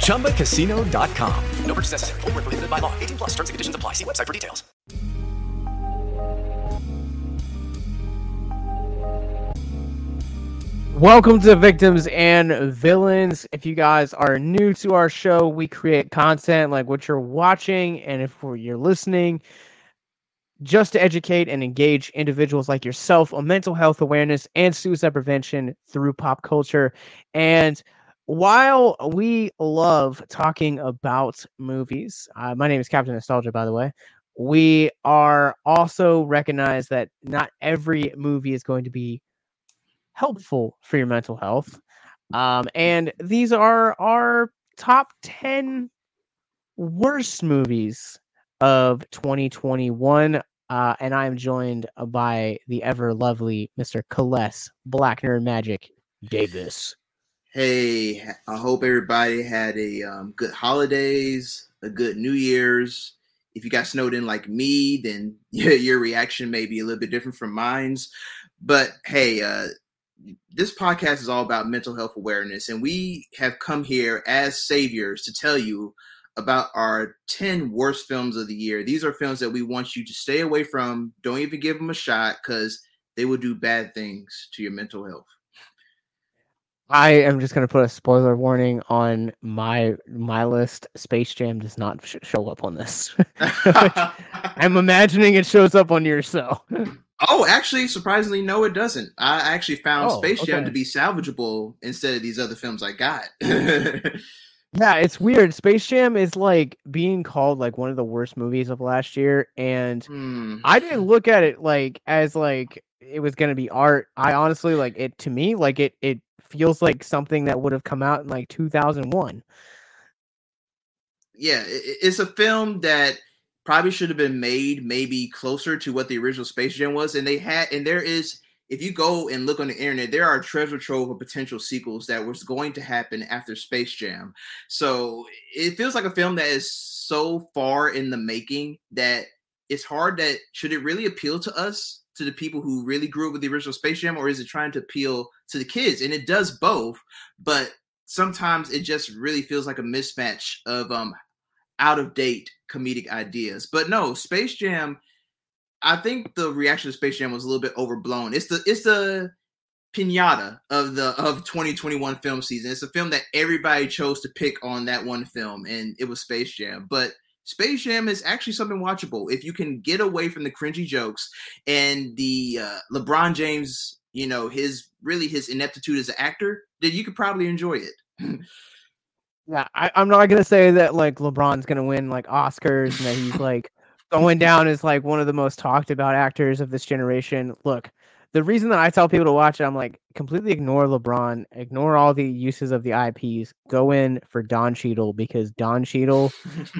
ChumbaCasino.com. No purchase necessary. Void where prohibited by law. 18 plus terms and conditions apply. See website for details. Welcome to Victims and Villains. If you guys are new to our show, we create content like what you're watching, and if you're listening, just to educate and engage individuals like yourself on mental health awareness and suicide prevention through pop culture. And while we love talking about movies, uh, my name is Captain Nostalgia, by the way. We are also recognize that not every movie is going to be helpful for your mental health. Um, and these are our top 10 worst movies of 2021. Uh, and I am joined by the ever lovely Mr. Kales Black Nerd Magic Davis. Hey, I hope everybody had a um, good holidays, a good New Year's. If you got snowed in like me, then your reaction may be a little bit different from mine's. But hey, uh, this podcast is all about mental health awareness, and we have come here as saviors to tell you about our 10 worst films of the year. These are films that we want you to stay away from. Don't even give them a shot because they will do bad things to your mental health. I am just going to put a spoiler warning on my my list. Space Jam does not sh- show up on this. I'm imagining it shows up on yours, so. Oh, actually, surprisingly, no, it doesn't. I actually found Oh, Space Jam okay. to be salvageable instead of these other films I got. Yeah, it's weird. Space Jam is like being called like one of the worst movies of last year, and Hmm. I didn't look at it like as like it was gonna be art. I honestly like it to me like it it feels like something that would have come out in like 2001. yeah, it's a film that probably should have been made maybe closer to what the original Space Jam was, and they had, and there is. If you go and look on the internet, there are treasure trove of potential sequels that was going to happen after Space Jam. So it feels like a film that is so far in the making that it's hard that should it really appeal to us, to the people who really grew up with the original Space Jam, or is it trying to appeal to the kids? And it does both, but sometimes it just really feels like a mismatch of um out of date comedic ideas. But no, Space Jam. I think the reaction to Space Jam was a little bit overblown. It's the it's the pinata of the of 2021 film season. It's a film that everybody chose to pick on that one film, and it was Space Jam. But Space Jam is actually something watchable if you can get away from the cringy jokes and the uh, LeBron James, you know, his really his ineptitude as an actor. Then you could probably enjoy it. Yeah, I, I'm not gonna say that like LeBron's gonna win like Oscars and that he's like going down as like one of the most talked about actors of this generation. Look, the reason that I tell people to watch it, I'm like completely ignore LeBron, ignore all the uses of the IPs, go in for Don Cheadle because Don Cheadle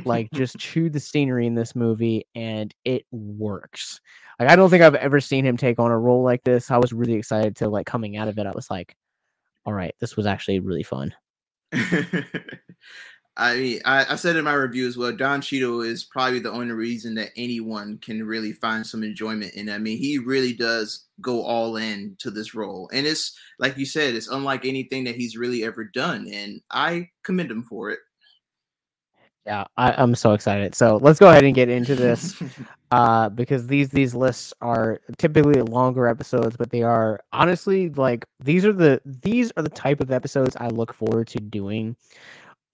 like just chewed the scenery in this movie and it works. Like I don't think I've ever seen him take on a role like this. I was really excited to like coming out of it. I was like, all right, this was actually really fun. I mean, I, I said in my review as well. Don Cheadle is probably the only reason that anyone can really find some enjoyment in. it. I mean, he really does go all in to this role, and it's like you said, it's unlike anything that he's really ever done, and I commend him for it. Yeah, I, I'm so excited. So let's go ahead and get into this. uh because these these lists are typically longer episodes but they are honestly like these are the these are the type of episodes i look forward to doing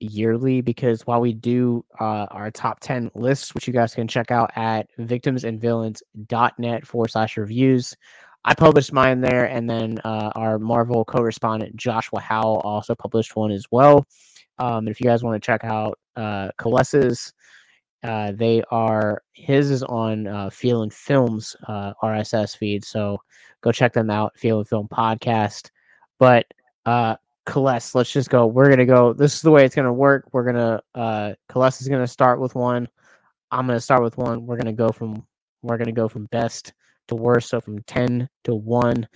yearly because while we do uh, our top 10 lists, which you guys can check out at victimsandvillains.net forward slash reviews, I published mine there, and then uh, our Marvel correspondent Joshua Howell also published one as well. Um, if you guys want to check out uh, uh, they are his is on uh, Feel and Films uh, RSS feed, so go check them out. Feel and Film podcast. But uh, Kales, let's just go. We're gonna go. This is the way it's gonna work. We're gonna uh, Kales is gonna start with one. I'm gonna start with one. We're gonna go from we're gonna go from best to worst. So from ten to one.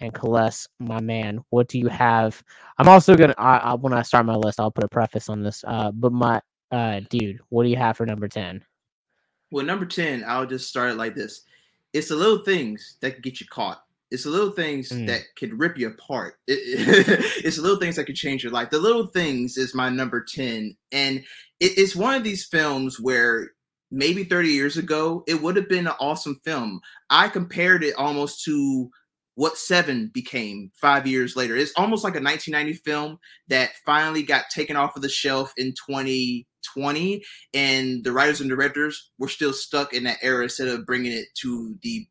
And Kales, my man, what do you have? I'm also gonna. I, I, when I start my list, I'll put a preface on this. Uh, but my uh, dude, what do you have for number ten? Well, number ten, I'll just start it like this. It's the little things that get you caught. It's the little things mm. that could rip you apart. It, it's the little things that could change your life. The little things is my number 10. And it, it's one of these films where maybe 30 years ago, it would have been an awesome film. I compared it almost to what Seven became five years later. It's almost like a 1990 film that finally got taken off of the shelf in 2020, and the writers and directors were still stuck in that era instead of bringing it to the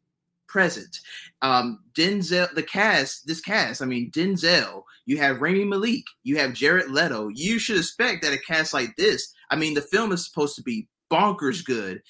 present. Um, Denzel, the cast, this cast, I mean, Denzel, you have Rami Malek, you have Jared Leto. You should expect that a cast like this, I mean, the film is supposed to be bonkers good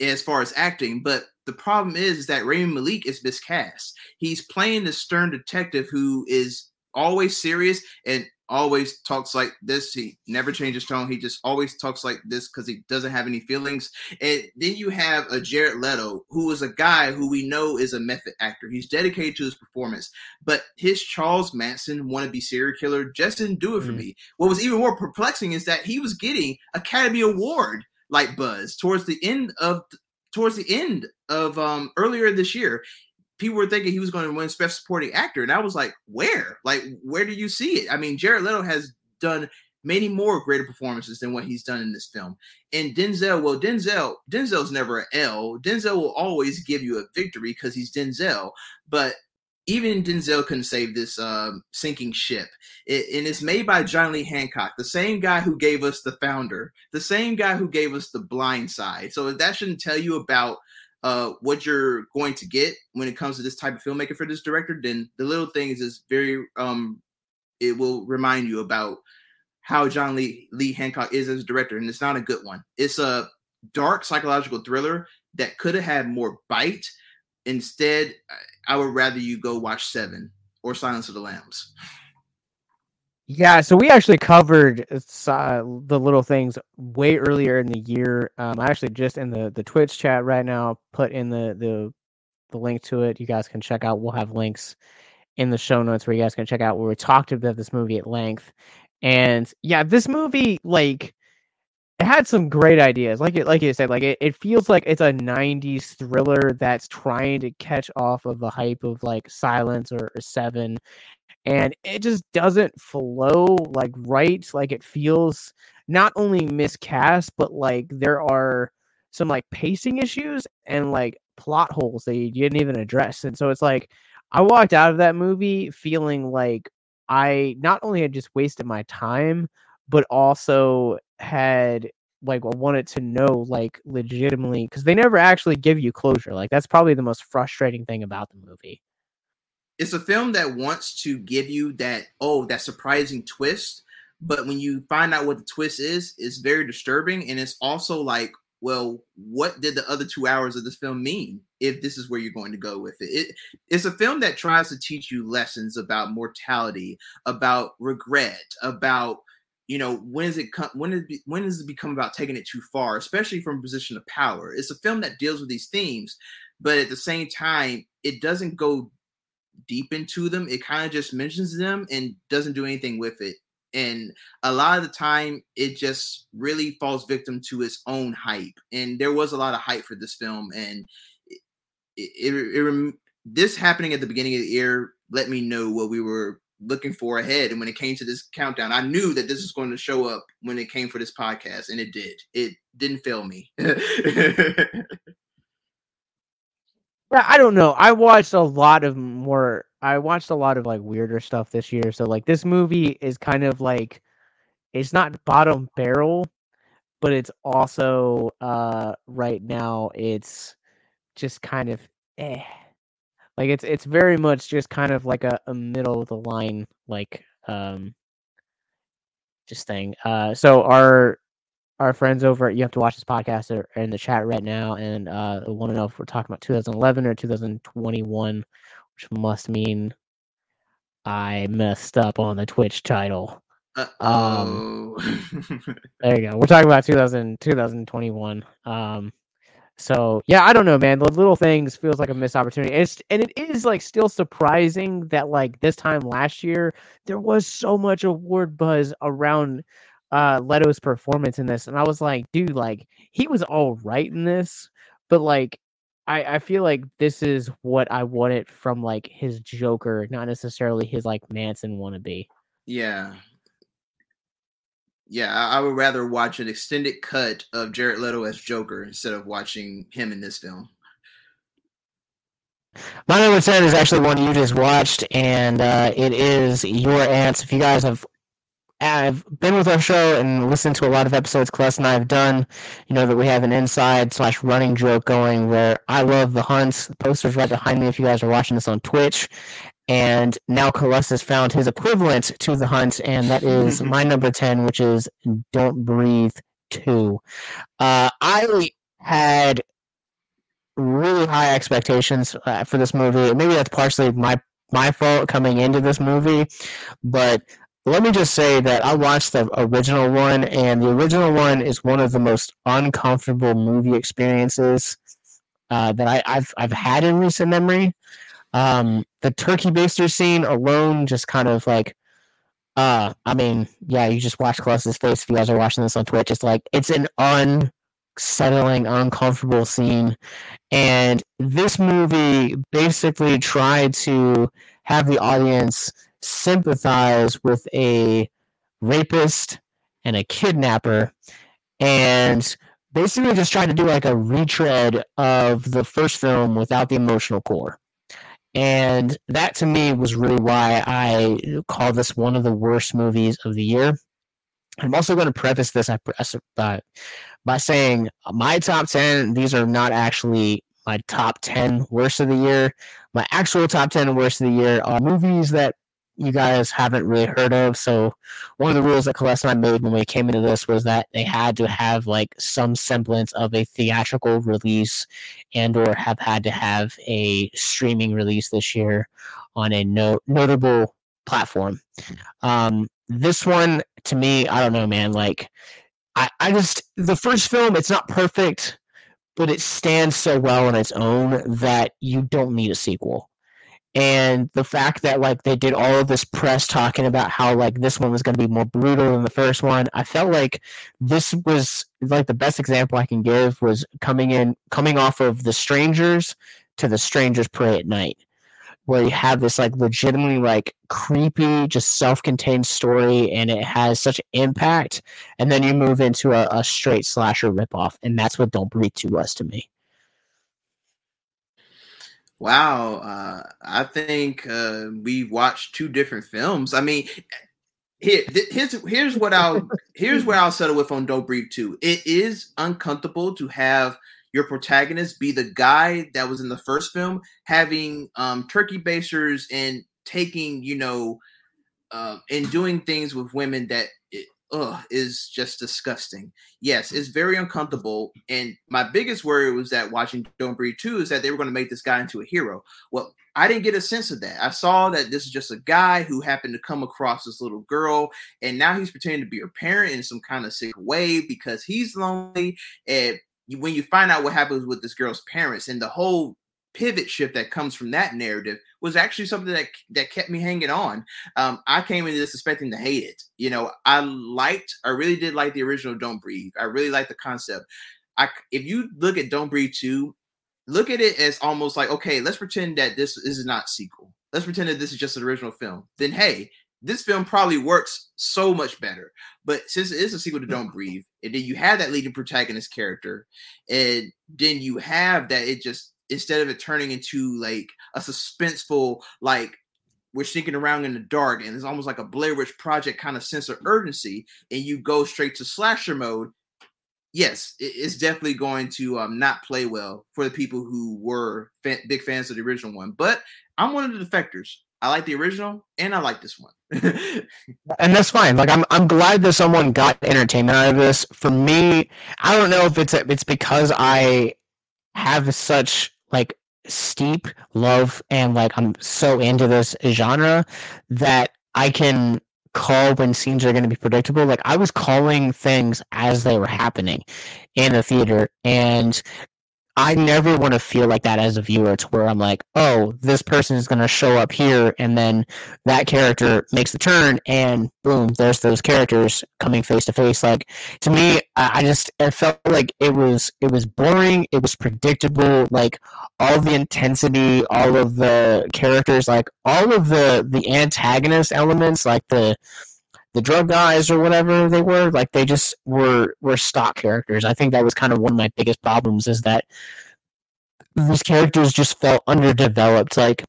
as far as acting, but the problem is, is that Rami Malek is miscast. He's playing the stern detective who is always serious and always talks like this. He never changes tone. He just always talks like this because he doesn't have any feelings. And then you have a Jared Leto, who is a guy who we know is a method actor. He's dedicated to his performance, but his Charles Manson wannabe serial killer just didn't do it for mm. me. What was even more perplexing is that he was getting Academy Award like buzz towards the end of towards the end of um earlier this year people were thinking he was going to win Best Supporting Actor, and I was like, where? Like, where do you see it? I mean, Jared Leto has done many more greater performances than what he's done in this film. And Denzel, well, Denzel, Denzel's never an L. Denzel will always give you a victory because he's Denzel. But even Denzel couldn't save this um, sinking ship. It, and it's made by John Lee Hancock, the same guy who gave us The Founder, the same guy who gave us The Blind Side. So that shouldn't tell you about uh, what you're going to get when it comes to this type of filmmaker for this director, then the little things is very um, it will remind you about how John Lee Lee Hancock is as a director, and it's not a good one. It's a dark psychological thriller that could have had more bite. Instead, I would rather you go watch Seven or Silence of the Lambs. Yeah, so we actually covered uh, the little things way earlier in the year. Um, I actually just in the the Twitch chat right now put in the the the link to it. You guys can check out. We'll have links in the show notes where you guys can check out where we talked about this movie at length. And yeah, this movie like it had some great ideas. Like it like you said, like it, it feels like it's a 90s thriller that's trying to catch off of the hype of like Silence or, or Seven and it just doesn't flow like right like it feels not only miscast but like there are some like pacing issues and like plot holes that you didn't even address and so it's like i walked out of that movie feeling like i not only had just wasted my time but also had like wanted to know like legitimately because they never actually give you closure like that's probably the most frustrating thing about the movie it's a film that wants to give you that oh that surprising twist but when you find out what the twist is it's very disturbing and it's also like well what did the other two hours of this film mean if this is where you're going to go with it, it it's a film that tries to teach you lessons about mortality about regret about you know when is it come when is when does it become about taking it too far especially from a position of power? It's a film that deals with these themes but at the same time it doesn't go deep into them. It kind of just mentions them and doesn't do anything with it. And a lot of the time, it just really falls victim to its own hype. And there was a lot of hype for this film, and it, it, it, this happening at the beginning of the year let me know what we were looking for ahead. And when it came to this countdown, I knew that this was going to show up when it came for this podcast, and it did. It didn't fail me. I don't know. I watched a lot of more. I watched a lot of like weirder stuff this year. So like this movie is kind of like it's not bottom barrel, but it's also uh right now it's just kind of eh. Like it's it's very much just kind of like a, a middle of the line like um just thing. Uh so our our friends over at You Have to Watch This podcast are, in the chat right now and uh want to know if we're talking about 2011 or 2021, which must mean I messed up on the Twitch title. Um, there you go. We're talking about 2000, 2021. Um, so yeah, I don't know, man. The little things feels like a missed opportunity. It's and it is like still surprising that like this time last year there was so much award buzz around uh Leto's performance in this, and I was like, dude, like he was all right in this, but like I I feel like this is what I wanted from like his Joker, not necessarily his like Manson wannabe. Yeah, yeah, I, I would rather watch an extended cut of Jared Leto as Joker instead of watching him in this film. My number 10 is actually one you just watched, and uh, it is Your Ants. If you guys have have been with our show and listened to a lot of episodes Celeste and I have done, you know that we have an inside slash running joke going where I love the hunts. The poster's right behind me if you guys are watching this on Twitch. And now Colossus has found his equivalent to the hunt, and that is my number 10, which is Don't Breathe 2. Uh, I had really high expectations uh, for this movie. Maybe that's partially my my fault coming into this movie, but let me just say that I watched the original one, and the original one is one of the most uncomfortable movie experiences uh, that I, have I've had in recent memory. Um, the turkey baster scene alone just kind of like uh I mean, yeah, you just watch Colossus face if you guys are watching this on Twitch. It's like it's an unsettling, uncomfortable scene. And this movie basically tried to have the audience sympathize with a rapist and a kidnapper and basically just trying to do like a retread of the first film without the emotional core. And that to me was really why I call this one of the worst movies of the year. I'm also going to preface this by, by saying my top 10, these are not actually my top 10 worst of the year. My actual top 10 worst of the year are movies that you guys haven't really heard of. So one of the rules that Celeste and I made when we came into this was that they had to have like some semblance of a theatrical release and or have had to have a streaming release this year on a no- notable platform. Um, this one to me, I don't know, man. Like I, I just the first film, it's not perfect, but it stands so well on its own that you don't need a sequel and the fact that like they did all of this press talking about how like this one was going to be more brutal than the first one i felt like this was like the best example i can give was coming in coming off of the strangers to the strangers Prey at Night where you have this like legitimately like creepy just self-contained story and it has such impact. And then you move into a, a straight slasher ripoff and that's what don't breathe to us to me Wow, uh, I think uh, we watched two different films. I mean, here, here's here's what I'll here's where I'll settle with on Don't Breathe Two. It is uncomfortable to have your protagonist be the guy that was in the first film, having um, turkey basters and taking you know, uh, and doing things with women that ugh, is just disgusting. Yes, mm. it's very uncomfortable. And my biggest worry was that watching Don't Breathe 2 is that they were going to make this guy into a hero. Well, I didn't get a sense of that. I saw that this is just a guy who happened to come across this little girl, and now he's pretending to be her parent in some kind of sick way because he's lonely. And when you find out what happens with this girl's parents and the whole pivot shift that comes from that narrative was actually something that that kept me hanging on. Um, I came into this expecting to hate it. You know, I liked, I really did like the original Don't Breathe. I really like the concept. I if you look at Don't Breathe 2, look at it as almost like, okay, let's pretend that this is not sequel. Let's pretend that this is just an original film. Then hey, this film probably works so much better. But since it is a sequel to Don't Breathe, and then you have that leading protagonist character, and then you have that it just instead of it turning into like a suspenseful like we're sneaking around in the dark and it's almost like a Blair Witch Project kind of sense of urgency, and you go straight to slasher mode, yes, it's definitely going to um, not play well for the people who were fan- big fans of the original one. But I'm one of the defectors. I like the original and I like this one. and that's fine. Like I'm I'm glad that someone got entertainment out of this. For me, I don't know if it's it's because I have such like steep love and like I'm so into this genre that I can call when scenes are going to be predictable. Like I was calling things as they were happening in the theater, and I never want to feel like that as a viewer to where I'm like, oh, this person is going to show up here, and then that character makes the turn, and boom, there's those characters coming face to face. Like to me, I just it felt like it was it was boring, it was predictable. Like all the intensity, all of the characters, like all of the the antagonist elements, like the the drug guys or whatever they were like they just were were stock characters i think that was kind of one of my biggest problems is that these characters just felt underdeveloped like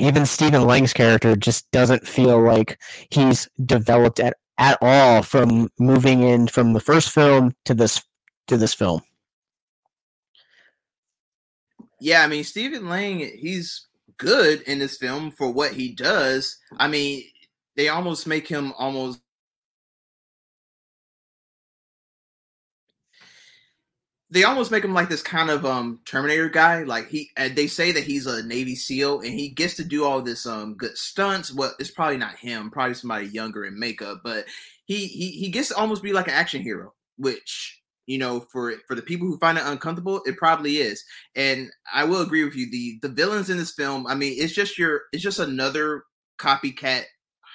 even Stephen Lang's character just doesn't feel like he's developed at, at all from moving in from the first film to this to this film. Yeah, I mean Stephen Lang, he's good in this film for what he does. I mean, they almost make him almost they almost make him like this kind of um Terminator guy. Like he, they say that he's a Navy SEAL and he gets to do all this um good stunts. Well, it's probably not him, probably somebody younger in makeup, but he he he gets to almost be like an action hero, which you know for for the people who find it uncomfortable, it probably is. And I will agree with you. The the villains in this film, I mean, it's just your it's just another copycat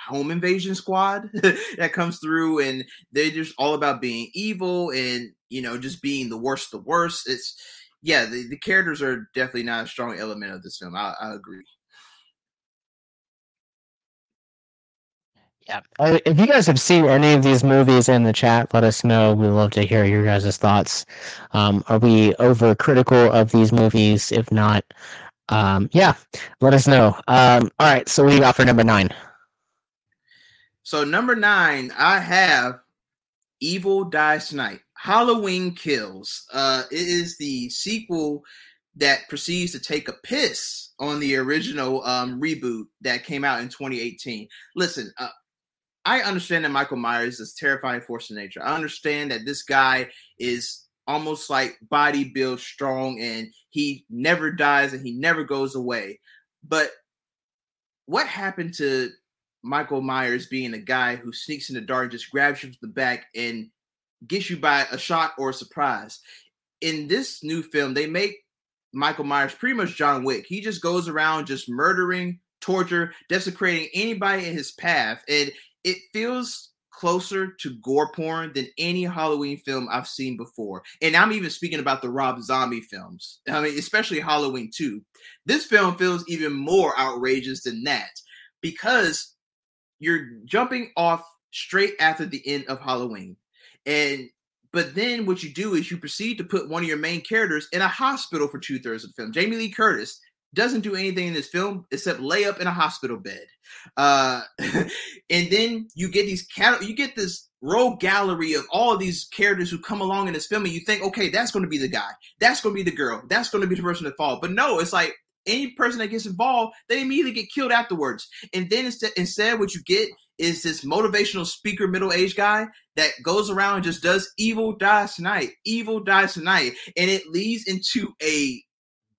home invasion squad that comes through and they're just all about being evil and you know just being the worst the worst. It's yeah the, the characters are definitely not a strong element of this film. I, I agree. Yeah. Uh, if you guys have seen any of these movies in the chat let us know. We love to hear your guys' thoughts. Um, are we over critical of these movies? If not um, yeah let us know. Um, all right so we got for number nine so number nine, I have Evil Dies Tonight. Halloween Kills. Uh, it is the sequel that proceeds to take a piss on the original um, reboot that came out in 2018. Listen, uh, I understand that Michael Myers is a terrifying force of nature. I understand that this guy is almost like body build strong and he never dies and he never goes away. But what happened to Michael Myers being a guy who sneaks in the dark, and just grabs you from the back and gets you by a shock or a surprise. In this new film, they make Michael Myers pretty much John Wick. He just goes around just murdering, torture, desecrating anybody in his path. And it feels closer to gore porn than any Halloween film I've seen before. And I'm even speaking about the Rob Zombie films. I mean, especially Halloween 2. This film feels even more outrageous than that because you're jumping off straight after the end of Halloween. And but then what you do is you proceed to put one of your main characters in a hospital for two thirds of the film. Jamie Lee Curtis doesn't do anything in this film except lay up in a hospital bed. Uh, and then you get these cat- you get this row gallery of all of these characters who come along in this film, and you think, okay, that's going to be the guy, that's going to be the girl, that's going to be the person to fall. But no, it's like any person that gets involved, they immediately get killed afterwards. And then instead, instead, what you get is this motivational speaker, middle aged guy that goes around and just does evil dies tonight, evil dies tonight, and it leads into a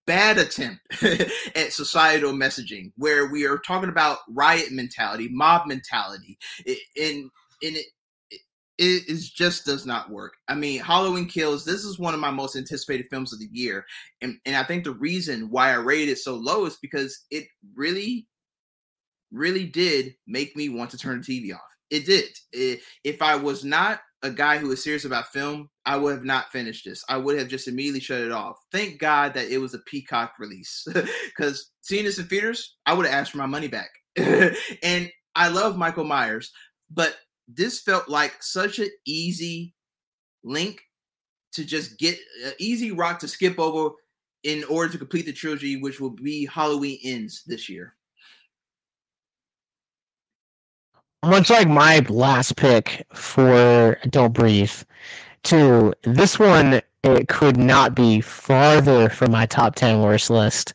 bad attempt at societal messaging where we are talking about riot mentality, mob mentality, and and it it is just does not work. I mean, Halloween Kills, this is one of my most anticipated films of the year. And and I think the reason why I rated it so low is because it really, really did make me want to turn the TV off. It did. It, if I was not a guy who is serious about film, I would have not finished this. I would have just immediately shut it off. Thank God that it was a Peacock release. Because seeing this in theaters, I would have asked for my money back. and I love Michael Myers, but this felt like such an easy link to just get an easy rock to skip over in order to complete the trilogy, which will be Halloween ends this year. much like my last pick for Don't Breathe, too, this one it could not be farther from my top ten worst list.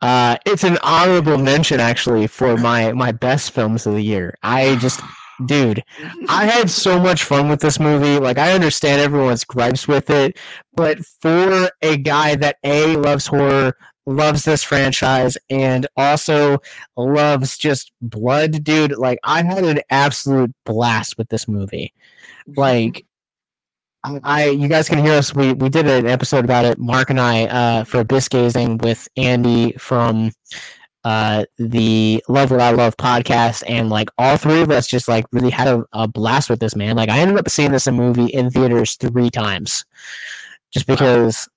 Uh, it's an honorable mention actually for my my best films of the year. I just, dude, I had so much fun with this movie. Like I understand everyone's gripes with it, but for a guy that a loves horror, loves this franchise, and also loves just blood, dude, like I had an absolute blast with this movie. Like I you guys can hear us. We we did an episode about it. Mark and I uh, for Bisgazing with Andy from uh, the Love What I Love podcast, and like all three of us just like really had a, a blast with this man. Like I ended up seeing this in movie in theaters three times, just because.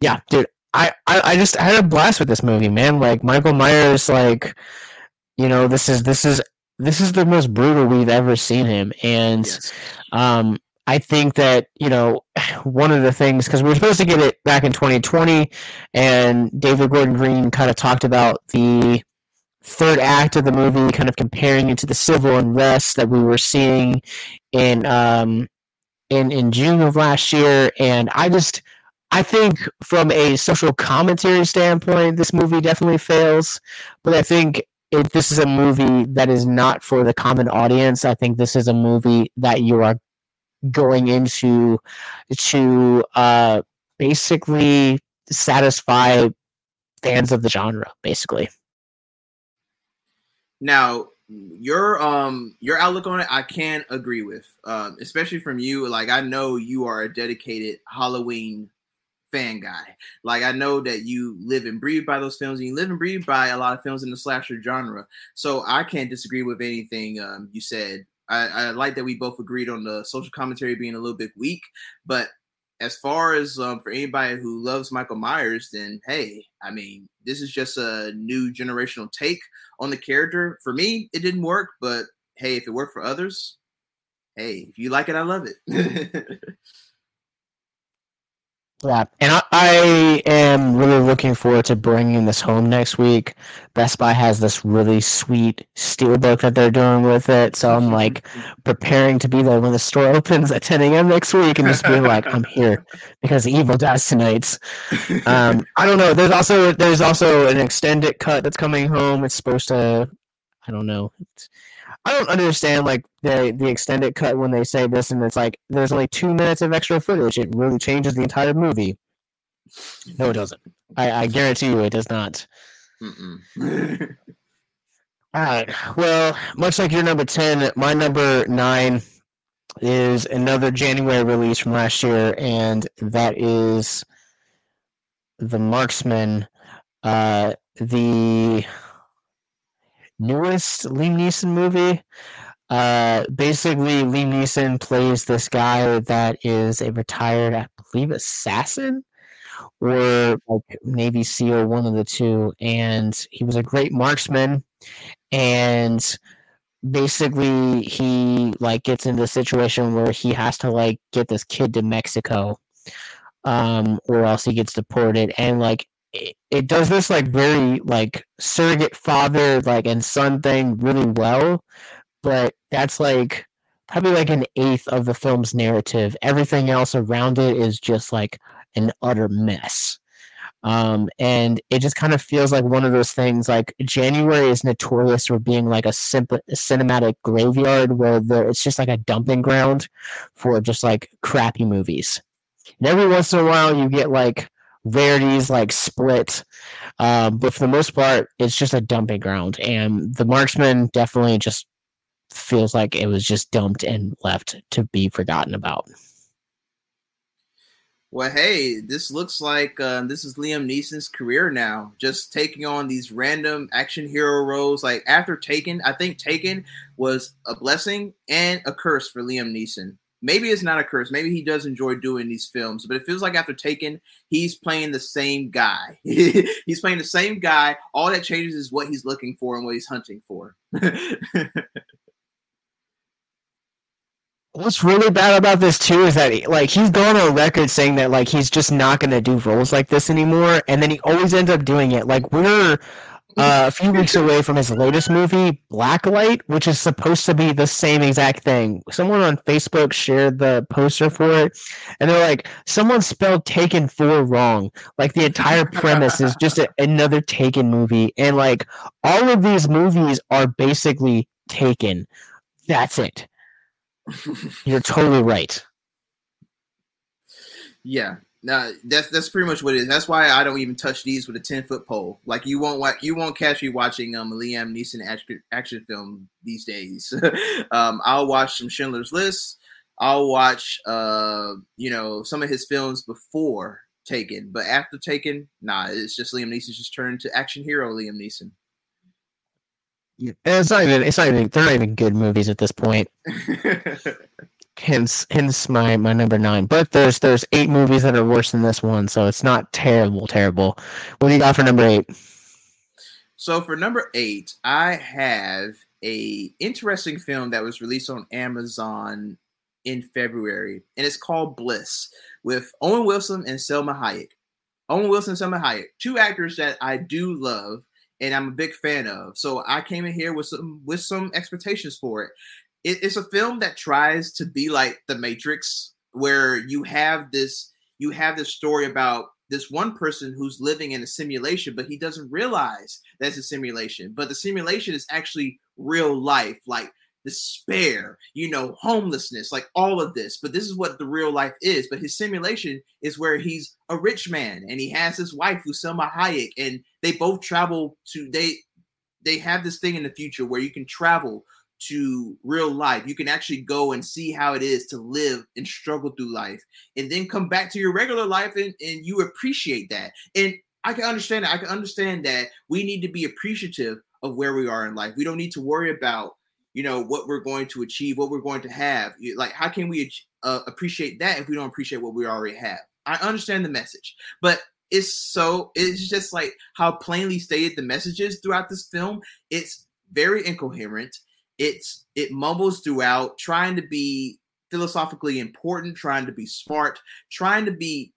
Yeah, dude, I, I I just had a blast with this movie, man. Like Michael Myers, like you know, this is this is this is the most brutal we've ever seen him, and Yes. um, I think that you know one of the things because we were supposed to get it back in 2020, and David Gordon Green kind of talked about the third act of the movie, kind of comparing it to the civil unrest that we were seeing in um, in in June of last year, and I just I think from a social commentary standpoint, this movie definitely fails, but I think. It, this is a movie that is not for the common audience. I think this is a movie that you are going into to uh, basically satisfy fans of the genre, basically. Now, your um your outlook on it, I can agree with, um, especially from you. Like I know you are a dedicated Halloween fan guy. Like I know that you live and breathe by those films, and you live and breathe by a lot of films in the slasher genre. So I can't disagree with anything um, you said. I, I like that we both agreed on the social commentary being a little bit weak, but as far as um, for anybody who loves Michael Myers, then hey, I mean, this is just a new generational take on the character. For me, it didn't work, but hey, if it worked for others, hey, if you like it, I love it. Yeah, and I, I am really looking forward to bringing this home next week. Best Buy has this really sweet steelbook that they're doing with it, so I'm like preparing to be there when the store opens at 10 a.m. next week and just being like, I'm here because Evil dies tonight. Um, I don't know. There's also there's also an extended cut that's coming home. It's supposed to, I don't know. It's, I don't understand like the the extended cut when they say this and it's like there's only two minutes of extra footage. It really changes the entire movie. No, it doesn't. I, I guarantee you, it does not. All right. Well, much like your number ten, my number nine is another January release from last year, and that is the Marksman, uh, the newest Liam Neeson movie. Uh, basically, Liam Neeson plays this guy that is a retired, I believe, assassin or like Navy SEAL, one of the two. And he was a great marksman. And basically, he like gets into a situation where he has to like get this kid to Mexico, um, or else he gets deported. And like it, it does this like very like surrogate father like and son thing really well but that's like probably like an eighth of the film's narrative. Everything else around it is just like an utter mess. Um, and it just kind of feels like one of those things like january is notorious for being like a simple cinematic graveyard where there it's just like a dumping ground for just like crappy movies. And every once in a while you get like rarities like split um, but for the most part it's just a dumping ground and the marksman definitely just feels like it was just dumped and left to be forgotten about well, hey, this looks like uh, this is Liam Neeson's career now, just taking on these random action hero roles. Like after Taken, I think Taken was a blessing and a curse for Liam Neeson. Maybe it's not a curse. Maybe he does enjoy doing these films, but it feels like after Taken, he's playing the same guy. he's playing the same guy. All that changes is what he's looking for and what he's hunting for. What's really bad about this too is that he, like he's gone on record saying that like he's just not going to do roles like this anymore, and then he always ends up doing it. Like we're uh, a few weeks away from his latest movie, Blacklight, which is supposed to be the same exact thing. Someone on Facebook shared the poster for it, and they're like, "Someone spelled Taken Four wrong." Like the entire premise is just a, another Taken movie, and like all of these movies are basically Taken. That's it. You're totally right. Yeah, no, that's that's pretty much what it is. That's why I don't even touch these with a ten foot pole. Like you won't like you won't catch me watching um a Liam Neeson action, action film these days. um, I'll watch some Schindler's List. I'll watch uh you know some of his films before Taken, but after Taken, nah, it's just Liam Neeson's just turned to action hero Liam Neeson. Yeah, it's not even. It's not even. They're not even good movies at this point. hence, hence my my number nine. But there's there's eight movies that are worse than this one, so it's not terrible, terrible. What do you got for number eight? So for number eight, I have a interesting film that was released on Amazon in February, and it's called Bliss with Owen Wilson and Salma Hayek. Owen Wilson and Salma Hayek, two actors that I do love and I'm a big fan of. So I came in here with some with some expectations for it. It. It's a film that tries to be like The Matrix, where you have this you have this story about this one person who's living in a simulation, but he doesn't realize that's a simulation. But the simulation is actually real life, like despair, you know, homelessness, like all of this. But this is what the real life is. But his simulation is where he's a rich man and he has his wife, who's Salma Hayek, and they both travel to they they have this thing in the future where you can travel to real life. You can actually go and see how it is to live and struggle through life and then come back to your regular life and, and you appreciate that. And I can understand that. I can understand that we need to be appreciative of where we are in life. We don't need to worry about you know what we're going to achieve what we're going to have like how can we uh, appreciate that if we don't appreciate what we already have i understand the message but it's so it's just like how plainly stated the messages throughout this film it's very incoherent it's it mumbles throughout trying to be philosophically important trying to be smart trying to be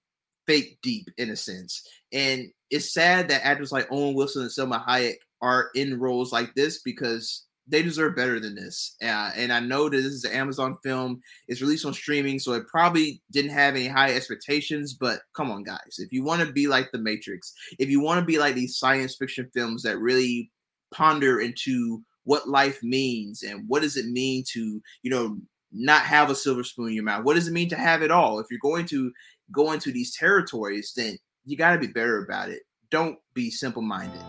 fake deep in a sense and it's sad that actors like owen wilson and Salma Hayek are in roles like this because they deserve better than this. Uh, and I know that this is an Amazon film. It's released on streaming, so it probably didn't have any high expectations. But come on, guys, if you want to be like The Matrix, if you want to be like these science fiction films that really ponder into what life means and what does it mean to, you know, not have a silver spoon in your mouth? What does it mean to have it all? If you're going to go into these territories, then you got to be better about it. Don't be simple minded.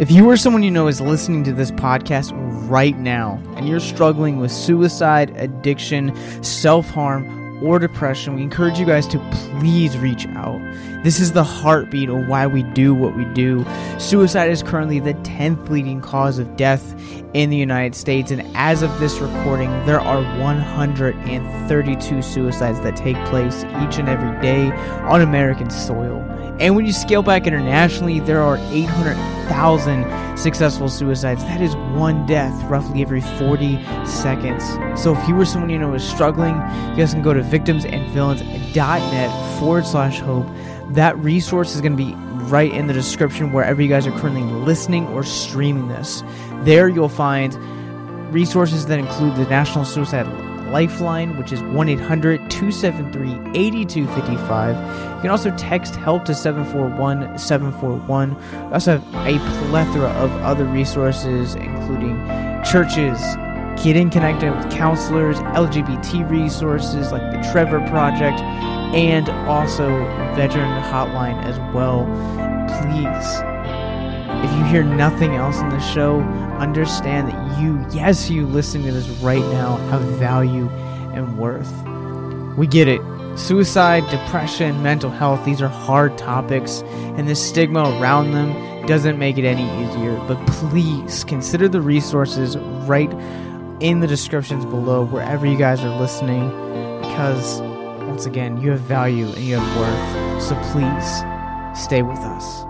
If you or someone you know is listening to this podcast right now and you're struggling with suicide, addiction, self harm, or depression, we encourage you guys to please reach out. This is the heartbeat of why we do what we do. Suicide is currently the 10th leading cause of death in the United States, and as of this recording, there are 132 suicides that take place each and every day on American soil. And when you scale back internationally, there are 800,000 successful suicides. That is one death roughly every 40 seconds. So if you were someone you know is struggling, you guys can go to victimsandvillains.net forward slash hope. That resource is going to be right in the description wherever you guys are currently listening or streaming this. There you'll find resources that include the National Suicide Lifeline, which is 1 800 273 8255. You can also text help to 741 741. We also have a plethora of other resources, including churches, getting connected with counselors, LGBT resources like the Trevor Project, and also Veteran Hotline as well. Please if you hear nothing else in the show, understand that you, yes, you listening to this right now, have value and worth. We get it. Suicide, depression, mental health, these are hard topics, and the stigma around them doesn't make it any easier. But please consider the resources right in the descriptions below, wherever you guys are listening, because once again, you have value and you have worth. So please stay with us.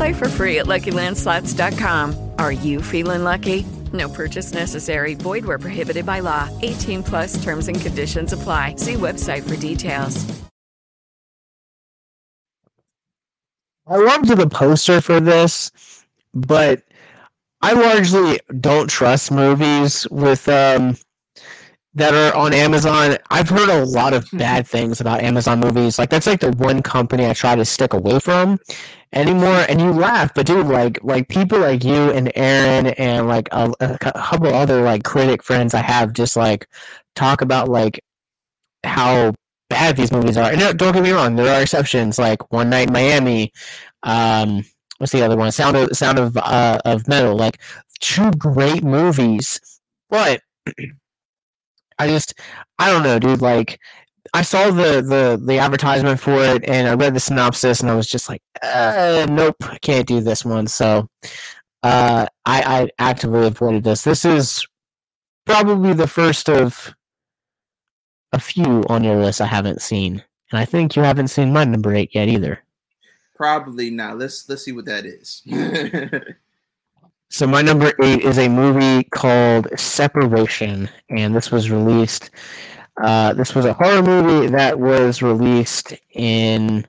Play for free at LuckyLandSlots.com. Are you feeling lucky? No purchase necessary. Void where prohibited by law. 18 plus terms and conditions apply. See website for details. I loved the poster for this, but I largely don't trust movies with um that are on Amazon. I've heard a lot of bad things about Amazon movies. Like that's like the one company I try to stick away from anymore. And you laugh, but dude, like like people like you and Aaron and like a, a couple other like critic friends I have just like talk about like how bad these movies are. And don't get me wrong, there are exceptions like One Night in Miami. Um, what's the other one? Sound of Sound of uh, of Metal. Like two great movies, but I just I don't know, dude. Like I saw the the the advertisement for it, and I read the synopsis, and I was just like, uh, nope, can't do this one. So uh, I, I actively avoided this. This is probably the first of a few on your list I haven't seen, and I think you haven't seen my number eight yet either. Probably not. Let's let's see what that is. so my number eight is a movie called Separation, and this was released. Uh, this was a horror movie that was released in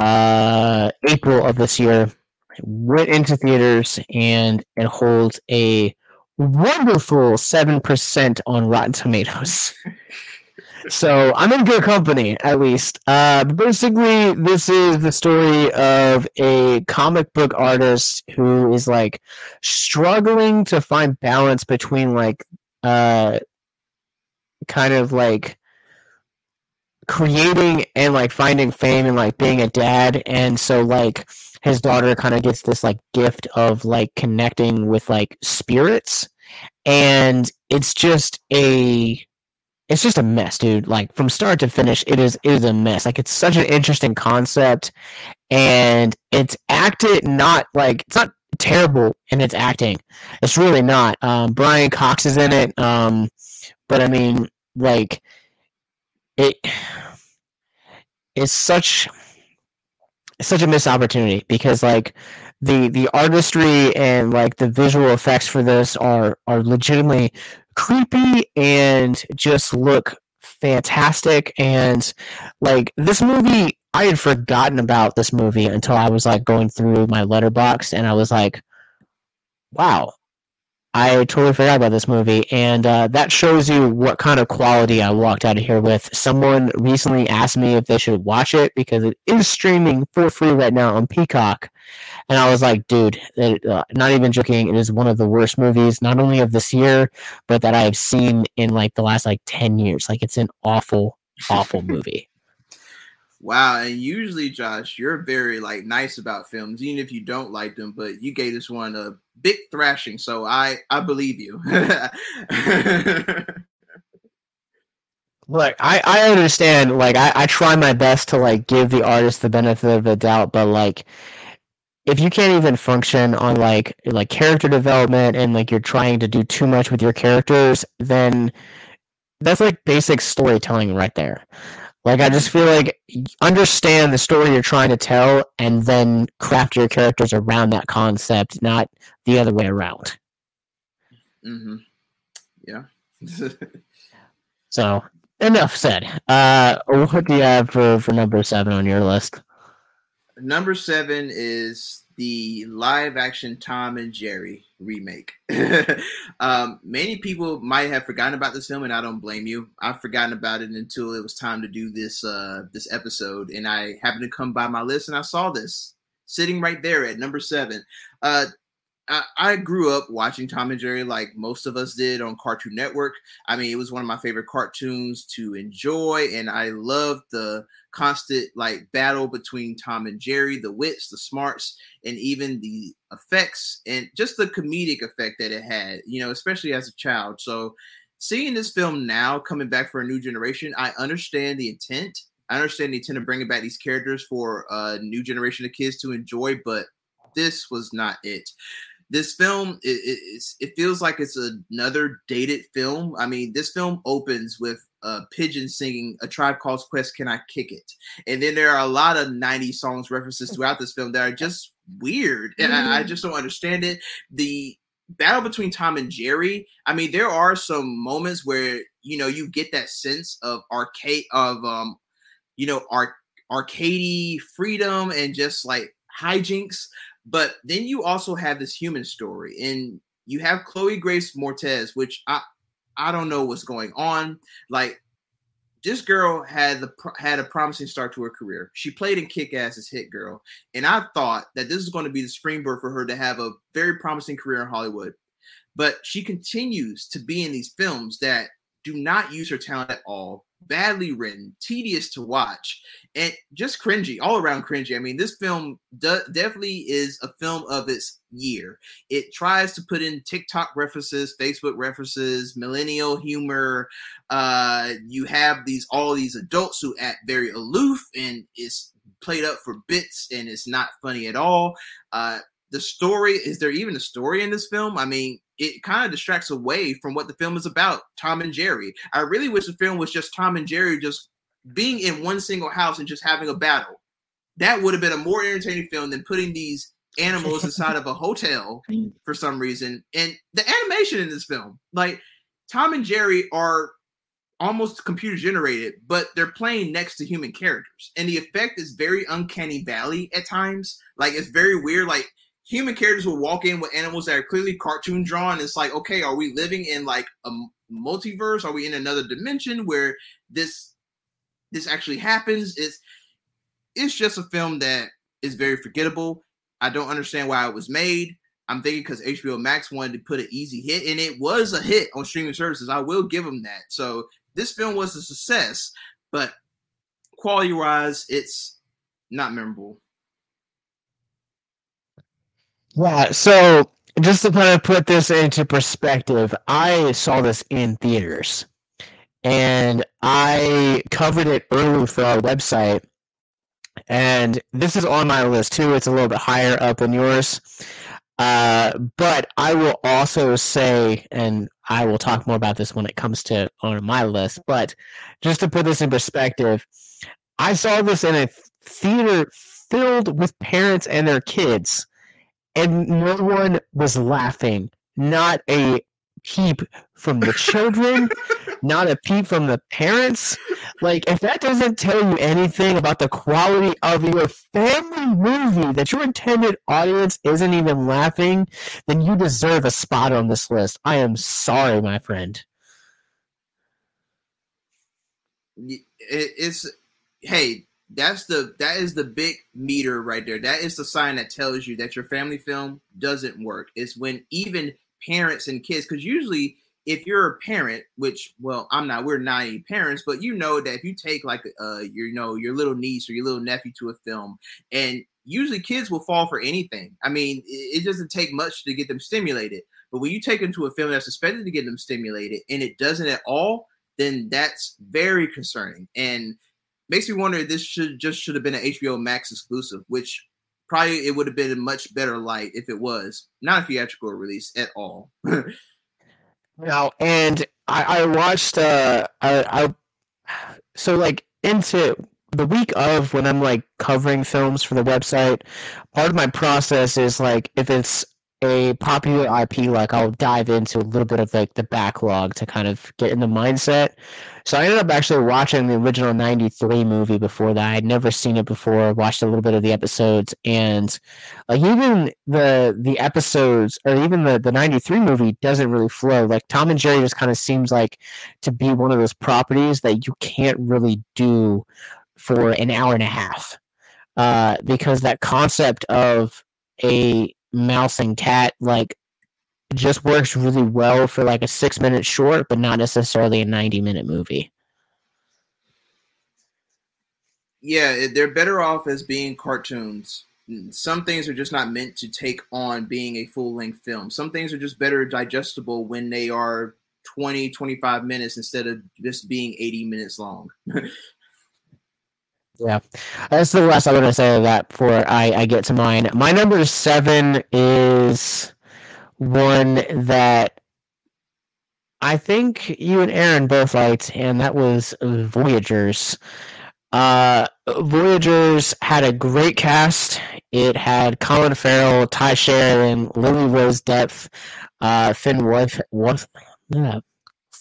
uh, April of this year. It went into theaters, and it holds a wonderful seven percent on Rotten Tomatoes. so I'm in good company, at least. Uh, basically, this is the story of a comic book artist who is like struggling to find balance between like uh, kind of like creating and like finding fame and like being a dad, and so like his daughter kind of gets this like gift of like connecting with like spirits, and it's just a it's just a mess, dude. Like from start to finish, it is it is a mess. Like it's such an interesting concept, and it's acted not like it's not terrible in its acting. It's really not. Um, Brian Cox is in it, um, but I mean, like it. it is such it's such a missed opportunity because like the the artistry and like the visual effects for this are are legitimately creepy and just look fantastic. And like this movie I had forgotten about this movie until I was like going through my Letterboxd and I was like wow I totally forgot about this movie. And uh, that shows you what kind of quality I walked out of here with. Someone recently asked me if they should watch it because it is streaming for free right now on Peacock and I was like, dude, it, uh, not even joking. It is one of the worst movies, not only of this year, but that I have seen in like the last like 10 years. Like, it's an awful, awful movie. Wow, and usually, Josh, you're very like nice about films, even if you don't like them. But you gave this one a big thrashing, so I I believe you. Look, I I understand. Like, I I try my best to like give the artist the benefit of the doubt, but like if you can't even function on like like character development and like you're trying to do too much with your characters, then that's like basic storytelling right there. Like I just feel like understand the story you're trying to tell and then craft your characters around that concept, not the other way around. Mm-hmm. Yeah. so enough said. Uh, what do you have for for number seven on your list? Number seven is the live action Tom and Jerry remake. um, many people might have forgotten about this film, and I don't blame you. I've forgotten about it until it was time to do this uh, this episode, and I happened to come by my list and I saw this sitting right there at number seven. Uh, I, I grew up watching Tom and Jerry like most of us did on Cartoon Network. I mean, it was one of my favorite cartoons to enjoy, and I loved the constant like battle between Tom and Jerry, the wits, the smarts, and even the effects and just the comedic effect that it had, you know, especially as a child. So seeing this film now coming back for a new generation, I understand the intent. I understand the intent of bringing back these characters for a new generation of kids to enjoy, but this was not it this film it, it, it, feels like it's another dated film i mean this film opens with a pigeon singing a tribe called quest can i kick it and then there are a lot of 90 songs references throughout this film that are just weird and mm. I, I just don't understand it the battle between tom and jerry i mean there are some moments where you know you get that sense of arcade of um you know arc arcadey freedom and just like hijinks but then you also have this human story, and you have Chloe Grace Moretz, which I I don't know what's going on. Like this girl had the had a promising start to her career. She played in Kick Ass as Hit Girl, and I thought that this is going to be the springboard for her to have a very promising career in Hollywood. But she continues to be in these films that do not use her talent at all badly written, tedious to watch, and just cringy, all around cringy. I mean, this film de- definitely is a film of its year. It tries to put in TikTok references, Facebook references, millennial humor. Uh, you have these all these adults who act very aloof and it's played up for bits and it's not funny at all. Uh, the story is there even a story in this film? I mean, it kind of distracts away from what the film is about Tom and Jerry. I really wish the film was just Tom and Jerry just being in one single house and just having a battle. That would have been a more entertaining film than putting these animals inside of a hotel mm. for some reason. And the animation in this film, like Tom and Jerry are almost computer generated, but they're playing next to human characters. And the effect is very uncanny valley at times. Like it's very weird. Like human characters will walk in with animals that are clearly cartoon drawn. It's like, okay, are we living in like a multiverse? Are we in another dimension where this this actually happens? It's it's just a film that is very forgettable. I don't understand why it was made. I'm thinking because HBO Max wanted to put an easy hit, and it was a hit on streaming services. I will give them that. So this film was a success, but quality wise, it's not memorable. Yeah, so just to kind of put this into perspective, I saw this in theaters and I covered it early for our website. And this is on my list too. It's a little bit higher up than yours. Uh, but I will also say, and I will talk more about this when it comes to on my list, but just to put this in perspective, I saw this in a theater filled with parents and their kids and no one was laughing. Not a peep from the children, not a peep from the parents. Like, if that doesn't tell you anything about the quality of your family movie, that your intended audience isn't even laughing, then you deserve a spot on this list. I am sorry, my friend. It's, hey, that's the that is the big meter right there. That is the sign that tells you that your family film doesn't work. It's when even parents and kids, because usually if you're a parent, which well, I'm not, we're not any parents, but you know that if you take like uh your you know your little niece or your little nephew to a film, and usually kids will fall for anything. I mean, it, it doesn't take much to get them stimulated. But when you take them to a film that's expected to get them stimulated and it doesn't at all, then that's very concerning. And makes me wonder this should just should have been an HBO Max exclusive, which probably it would have been a much better light if it was not a theatrical release at all. now, and I, I watched uh I, I so like into the week of when I'm like covering films for the website, part of my process is like if it's a popular IP, like I'll dive into a little bit of like the backlog to kind of get in the mindset. So I ended up actually watching the original '93 movie before that. I'd never seen it before. Watched a little bit of the episodes, and like even the the episodes or even the the '93 movie doesn't really flow. Like Tom and Jerry just kind of seems like to be one of those properties that you can't really do for an hour and a half uh, because that concept of a mouse and cat like just works really well for like a six minute short, but not necessarily a 90 minute movie. Yeah, they're better off as being cartoons. Some things are just not meant to take on being a full length film. Some things are just better digestible when they are 20, 25 minutes instead of just being 80 minutes long. Yeah, that's the last I'm going to say of that before I, I get to mine. My number seven is one that I think you and Aaron both liked, and that was Voyagers. Uh, Voyagers had a great cast. It had Colin Farrell, Tye Sheridan, Lily Rose Depp, uh, Finn Wolf, Wolf, yeah,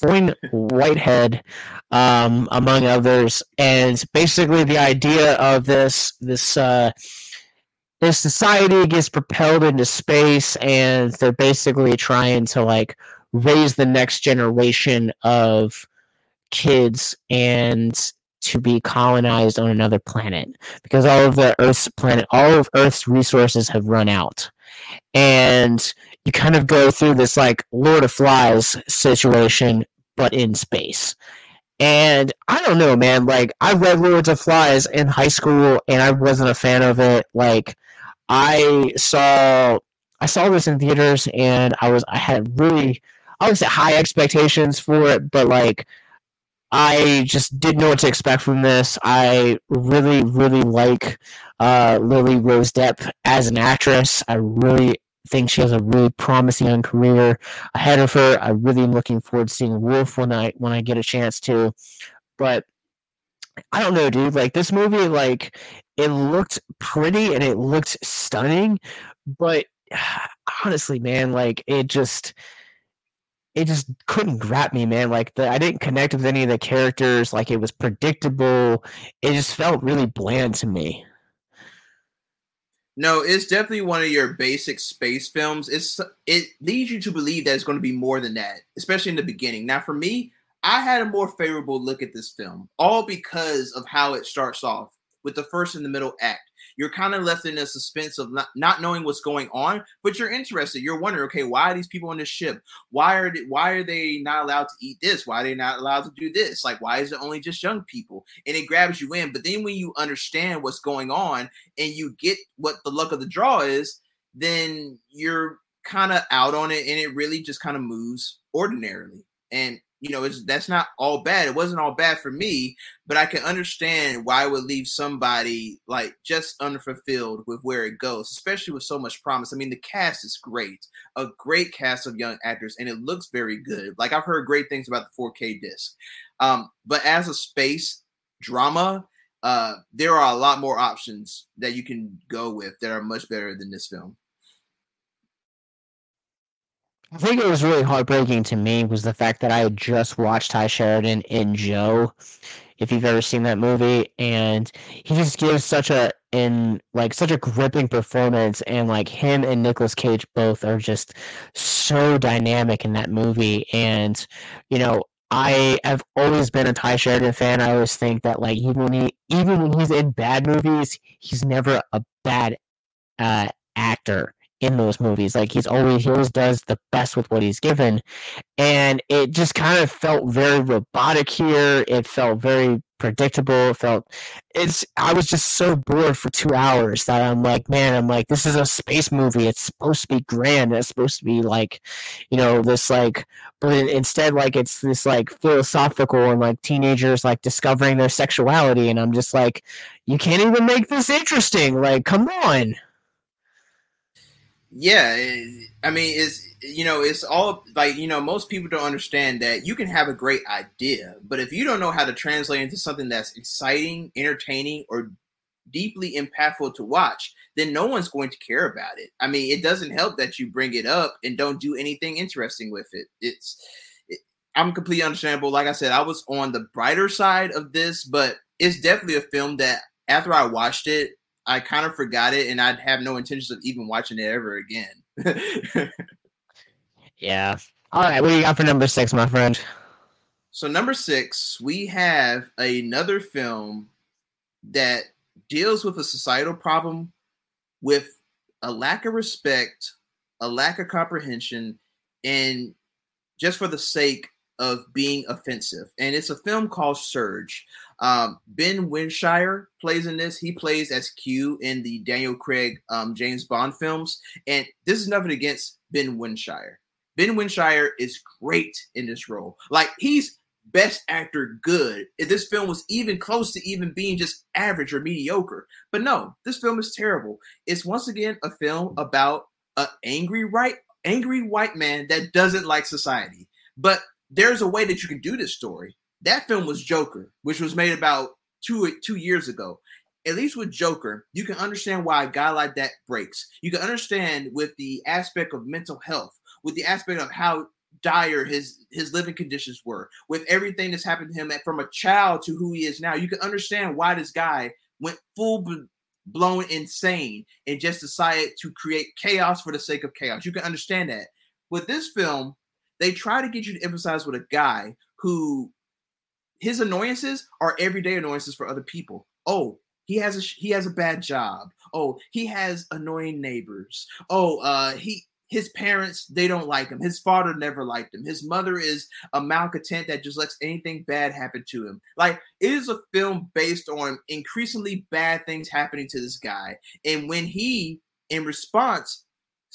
Floyd Whitehead, um, among others. And basically, the idea of this this uh, this society gets propelled into space, and they're basically trying to like raise the next generation of kids and to be colonized on another planet because all of the Earth's planet, all of Earth's resources have run out, and you kind of go through this like Lord of Flies situation but in space. And I don't know, man. Like I read Lords of Flies in high school, and I wasn't a fan of it. Like I saw, I saw this in theaters, and I was, I had really, I would say high expectations for it, but like I just didn't know what to expect from this. I really, really like uh, Lily Rose Depp as an actress. I really think she has a really promising young career ahead of her. I really am looking forward to seeing Wolf when I when I get a chance to. But I don't know, dude. Like this movie, like it looked pretty and it looked stunning, but honestly, man, like it just it just couldn't grab me, man. Like the, I didn't connect with any of the characters. Like it was predictable. It just felt really bland to me. No, it's definitely one of your basic space films. It's it leads you to believe that it's going to be more than that, especially in the beginning. Now, for me, I had a more favorable look at this film, all because of how it starts off with the first and the middle act you're kind of left in a suspense of not, not knowing what's going on, but you're interested. You're wondering, okay, why are these people on this ship? Why are they, why are they not allowed to eat this? Why are they not allowed to do this? Like, why is it only just young people? And it grabs you in. But then when you understand what's going on and you get what the luck of the draw is, then you're kind of out on it, and it really just kind of moves ordinarily. And you know, it's that's not all bad. It wasn't all bad for me, but I can understand why it would leave somebody like just unfulfilled with where it goes, especially with so much promise. I mean, the cast is great, a great cast of young actors, and it looks very good. Like I've heard great things about the 4K disc. Um, but as a space drama, uh, there are a lot more options that you can go with that are much better than this film. I think it was really heartbreaking to me was the fact that I had just watched Tye Sheridan in Joe, if you've ever seen that movie, and he just gives such a in like such a gripping performance, and like him and Nicolas Cage both are just so dynamic in that movie, and you know. I have always been a Tye Sheridan fan. I always think that like even when he even when he's in bad movies, he's never a bad uh, actor in those movies. Like he's always he always does the best with what he's given, and it just kind of felt very robotic here. It felt very predictable. It felt it's. I was just so bored for two hours that I'm like, man, I'm like, this is a space movie. It's supposed to be grand. It's supposed to be like, you know, this like, but instead, like, it's this like philosophical and like teenagers like discovering their sexuality, and I'm just like, you can't even make this interesting. Like, come on. Yeah, I mean, it's you know, it's all like you know, most people don't understand that you can have a great idea, but if you don't know how to translate into something that's exciting, entertaining, or deeply impactful to watch, then no one's going to care about it. I mean, it doesn't help that you bring it up and don't do anything interesting with it. It's it, I'm completely understandable. Like I said, I was on the brighter side of this, but it's definitely a film that after I watched it, I kind of forgot it, and I'd have no intentions of even watching it ever again. Yeah. All right, what do you got for number six, my friend? So number six, we have another film that deals with a societal problem with a lack of respect, a lack of comprehension, and just for the sake of being offensive. And it's a film called Surge. Um, ben Winshire plays in this. He plays as Q in the Daniel Craig um, James Bond films. And this is nothing against Ben Winshire. Ben Winshire is great in this role. Like he's best actor good. If this film was even close to even being just average or mediocre. But no, this film is terrible. It's once again a film about an angry right angry white man that doesn't like society. But there's a way that you can do this story. That film was Joker, which was made about two two years ago. At least with Joker, you can understand why a guy like that breaks. You can understand with the aspect of mental health, with the aspect of how dire his his living conditions were, with everything that's happened to him from a child to who he is now. You can understand why this guy went full blown insane and just decided to create chaos for the sake of chaos. You can understand that. With this film, they try to get you to emphasize with a guy who his annoyances are everyday annoyances for other people. Oh, he has a he has a bad job. Oh, he has annoying neighbors. Oh, uh, he his parents they don't like him. His father never liked him. His mother is a malcontent that just lets anything bad happen to him. Like it is a film based on increasingly bad things happening to this guy, and when he, in response,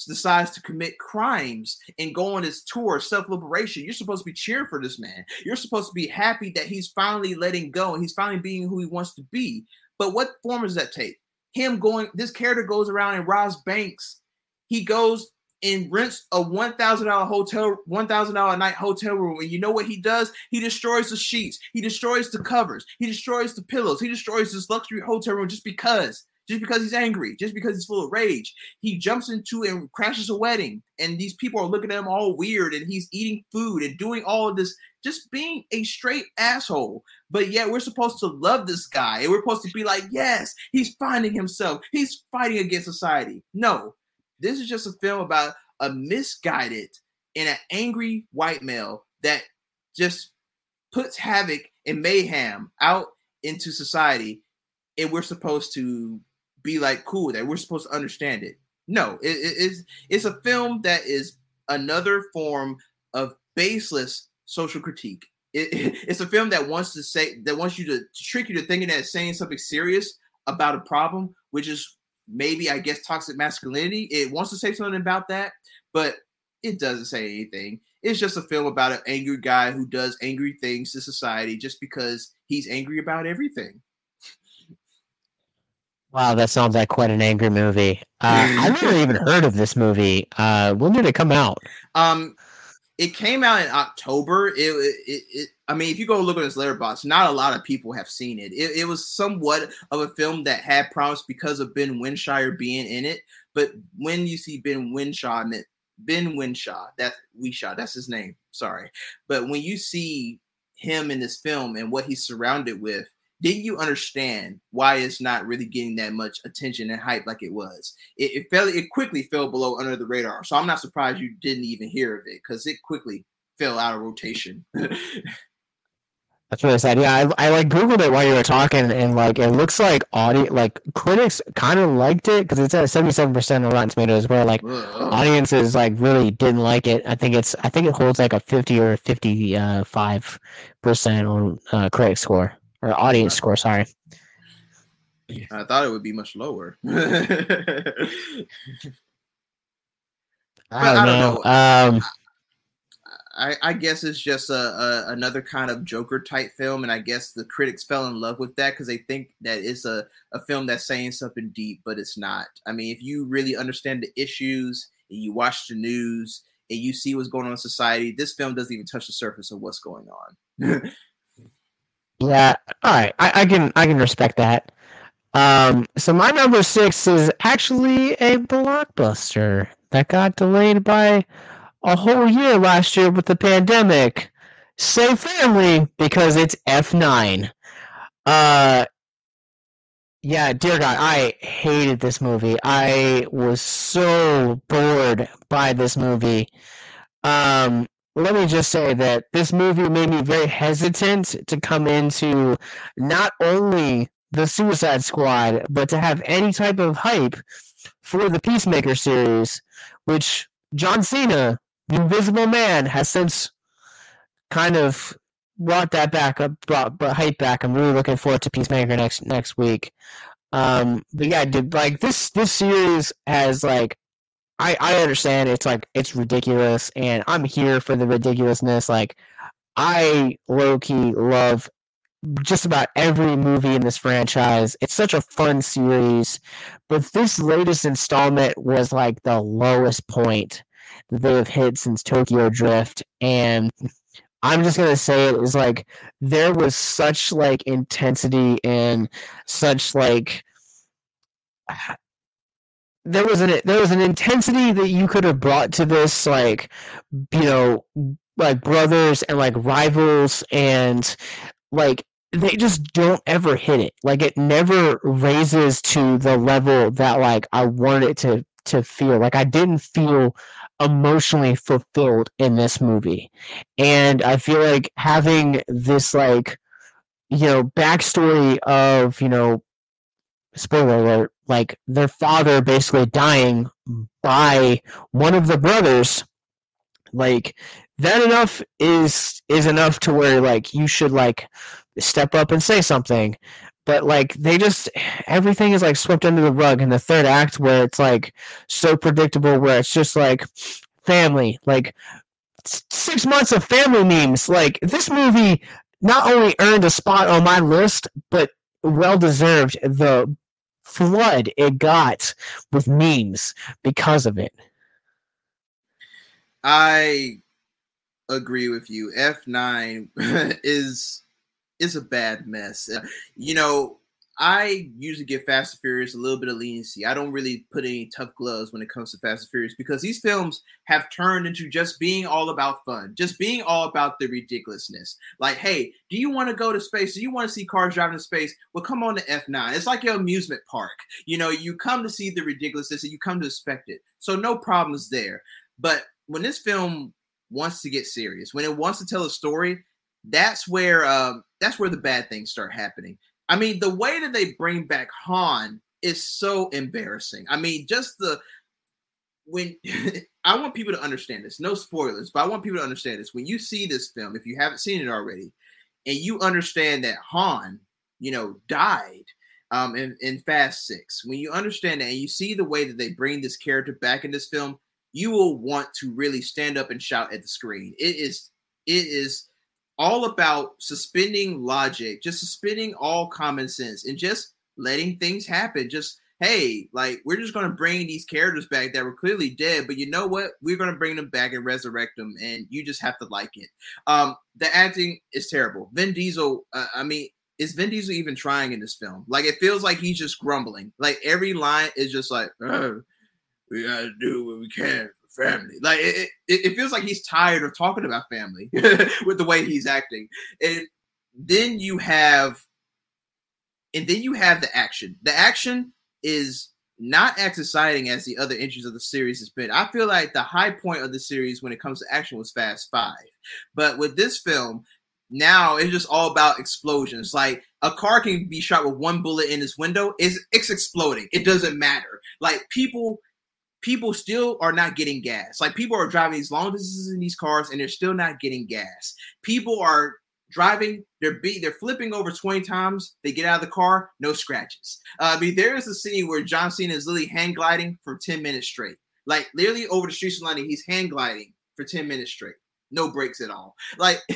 decides to commit crimes and go on his tour of self liberation, you're supposed to be cheering for this man. You're supposed to be happy that he's finally letting go and he's finally being who he wants to be. But what form does that take? Him going, this character goes around and robs banks. He goes and rents a one thousand dollar hotel, one thousand dollar a night hotel room. And you know what he does? He destroys the sheets. He destroys the covers. He destroys the pillows. He destroys this luxury hotel room just because, just because he's angry, just because he's full of rage. He jumps into and crashes a wedding, and these people are looking at him all weird, and he's eating food and doing all of this, just being a straight asshole. But yet we're supposed to love this guy, and we're supposed to be like, yes, he's finding himself. He's fighting against society. No, this is just a film about a misguided and an angry white male that just puts havoc and mayhem out into society, and we're supposed to be like cool that. We're supposed to understand it. No, it, it- it's it's a film that is another form of baseless social critique. It, it's a film that wants to say that wants you to, to trick you to thinking that it's saying something serious about a problem, which is maybe I guess toxic masculinity. It wants to say something about that, but it doesn't say anything. It's just a film about an angry guy who does angry things to society just because he's angry about everything. Wow, that sounds like quite an angry movie. Uh, I've never even heard of this movie. Uh, when did it come out? Um, it came out in October. It, it, it I mean, if you go look at this Letterboxd, not a lot of people have seen it. it. It was somewhat of a film that had promise because of Ben Winshire being in it. But when you see Ben Winshaw, Ben Winshaw, that Wishaw, that's his name. Sorry, but when you see him in this film and what he's surrounded with, then you understand why it's not really getting that much attention and hype like it was. It, it fell, it quickly fell below under the radar. So I'm not surprised you didn't even hear of it because it quickly fell out of rotation. That's what I said. Yeah, I, I like googled it while you were talking, and like it looks like audio like critics kind of liked it because it's at seventy seven percent on Rotten Tomatoes, where like audiences like really didn't like it. I think it's I think it holds like a fifty or fifty five percent on uh, critic score or audience score. Sorry. I thought it would be much lower. I don't, know. Um, I, I guess it's just a, a, another kind of Joker type film, and I guess the critics fell in love with that because they think that it's a, a film that's saying something deep, but it's not. I mean, if you really understand the issues and you watch the news and you see what's going on in society, this film doesn't even touch the surface of what's going on. yeah, all right, I, I can I can respect that. Um, so my number six is actually a blockbuster that got delayed by a whole year last year with the pandemic. Say family because it's F9. Uh, yeah, dear God, I hated this movie. I was so bored by this movie. Um, let me just say that this movie made me very hesitant to come into not only the Suicide Squad, but to have any type of hype for the Peacemaker series, which John Cena, the Invisible Man, has since kind of brought that back up, brought, brought hype back. I'm really looking forward to Peacemaker next next week. Um, but yeah, dude, like this this series has like I I understand it's like it's ridiculous, and I'm here for the ridiculousness. Like I low key love just about every movie in this franchise. It's such a fun series, but this latest installment was like the lowest point that they have hit since Tokyo Drift, and I'm just gonna say it is like there was such like intensity and such like there was an there was an intensity that you could have brought to this like you know like brothers and like rivals and like they just don't ever hit it. Like it never raises to the level that like I wanted it to to feel. Like I didn't feel emotionally fulfilled in this movie. And I feel like having this like you know backstory of, you know, spoiler alert, like their father basically dying by one of the brothers like that enough is is enough to where like you should like step up and say something. But like they just everything is like swept under the rug in the third act where it's like so predictable where it's just like family like six months of family memes. Like this movie not only earned a spot on my list but well deserved the flood it got with memes because of it i agree with you f9 is is a bad mess. You know, I usually give Fast and Furious a little bit of leniency. I don't really put any tough gloves when it comes to Fast and Furious because these films have turned into just being all about fun, just being all about the ridiculousness. Like, hey, do you want to go to space? Do you want to see cars driving in space? Well, come on to F9. It's like your amusement park. You know, you come to see the ridiculousness and you come to expect it. So, no problems there. But when this film wants to get serious, when it wants to tell a story, that's where um, that's where the bad things start happening. I mean, the way that they bring back Han is so embarrassing. I mean, just the when I want people to understand this, no spoilers, but I want people to understand this. When you see this film, if you haven't seen it already, and you understand that Han, you know, died um, in, in Fast Six, when you understand that and you see the way that they bring this character back in this film, you will want to really stand up and shout at the screen. It is, it is all about suspending logic, just suspending all common sense and just letting things happen. Just hey, like we're just gonna bring these characters back that were clearly dead, but you know what? We're gonna bring them back and resurrect them, and you just have to like it. Um, the acting is terrible. Vin Diesel, uh, I mean, is Vin Diesel even trying in this film? Like it feels like he's just grumbling. Like every line is just like, we gotta do what we can family. Like it, it, it feels like he's tired of talking about family with the way he's acting. And then you have, and then you have the action. The action is not as exciting as the other entries of the series has been. I feel like the high point of the series when it comes to action was Fast Five, but with this film, now it's just all about explosions. Like a car can be shot with one bullet in its window, it's, it's exploding. It doesn't matter. Like people people still are not getting gas. Like people are driving these long distances in these cars and they're still not getting gas. People are driving, they're be they're flipping over 20 times. They get out of the car, no scratches. Uh, I mean, there is a scene where John Cena is literally hang gliding for 10 minutes straight. Like literally over the streets of London, he's hang gliding for 10 minutes straight. no breaks at all. Like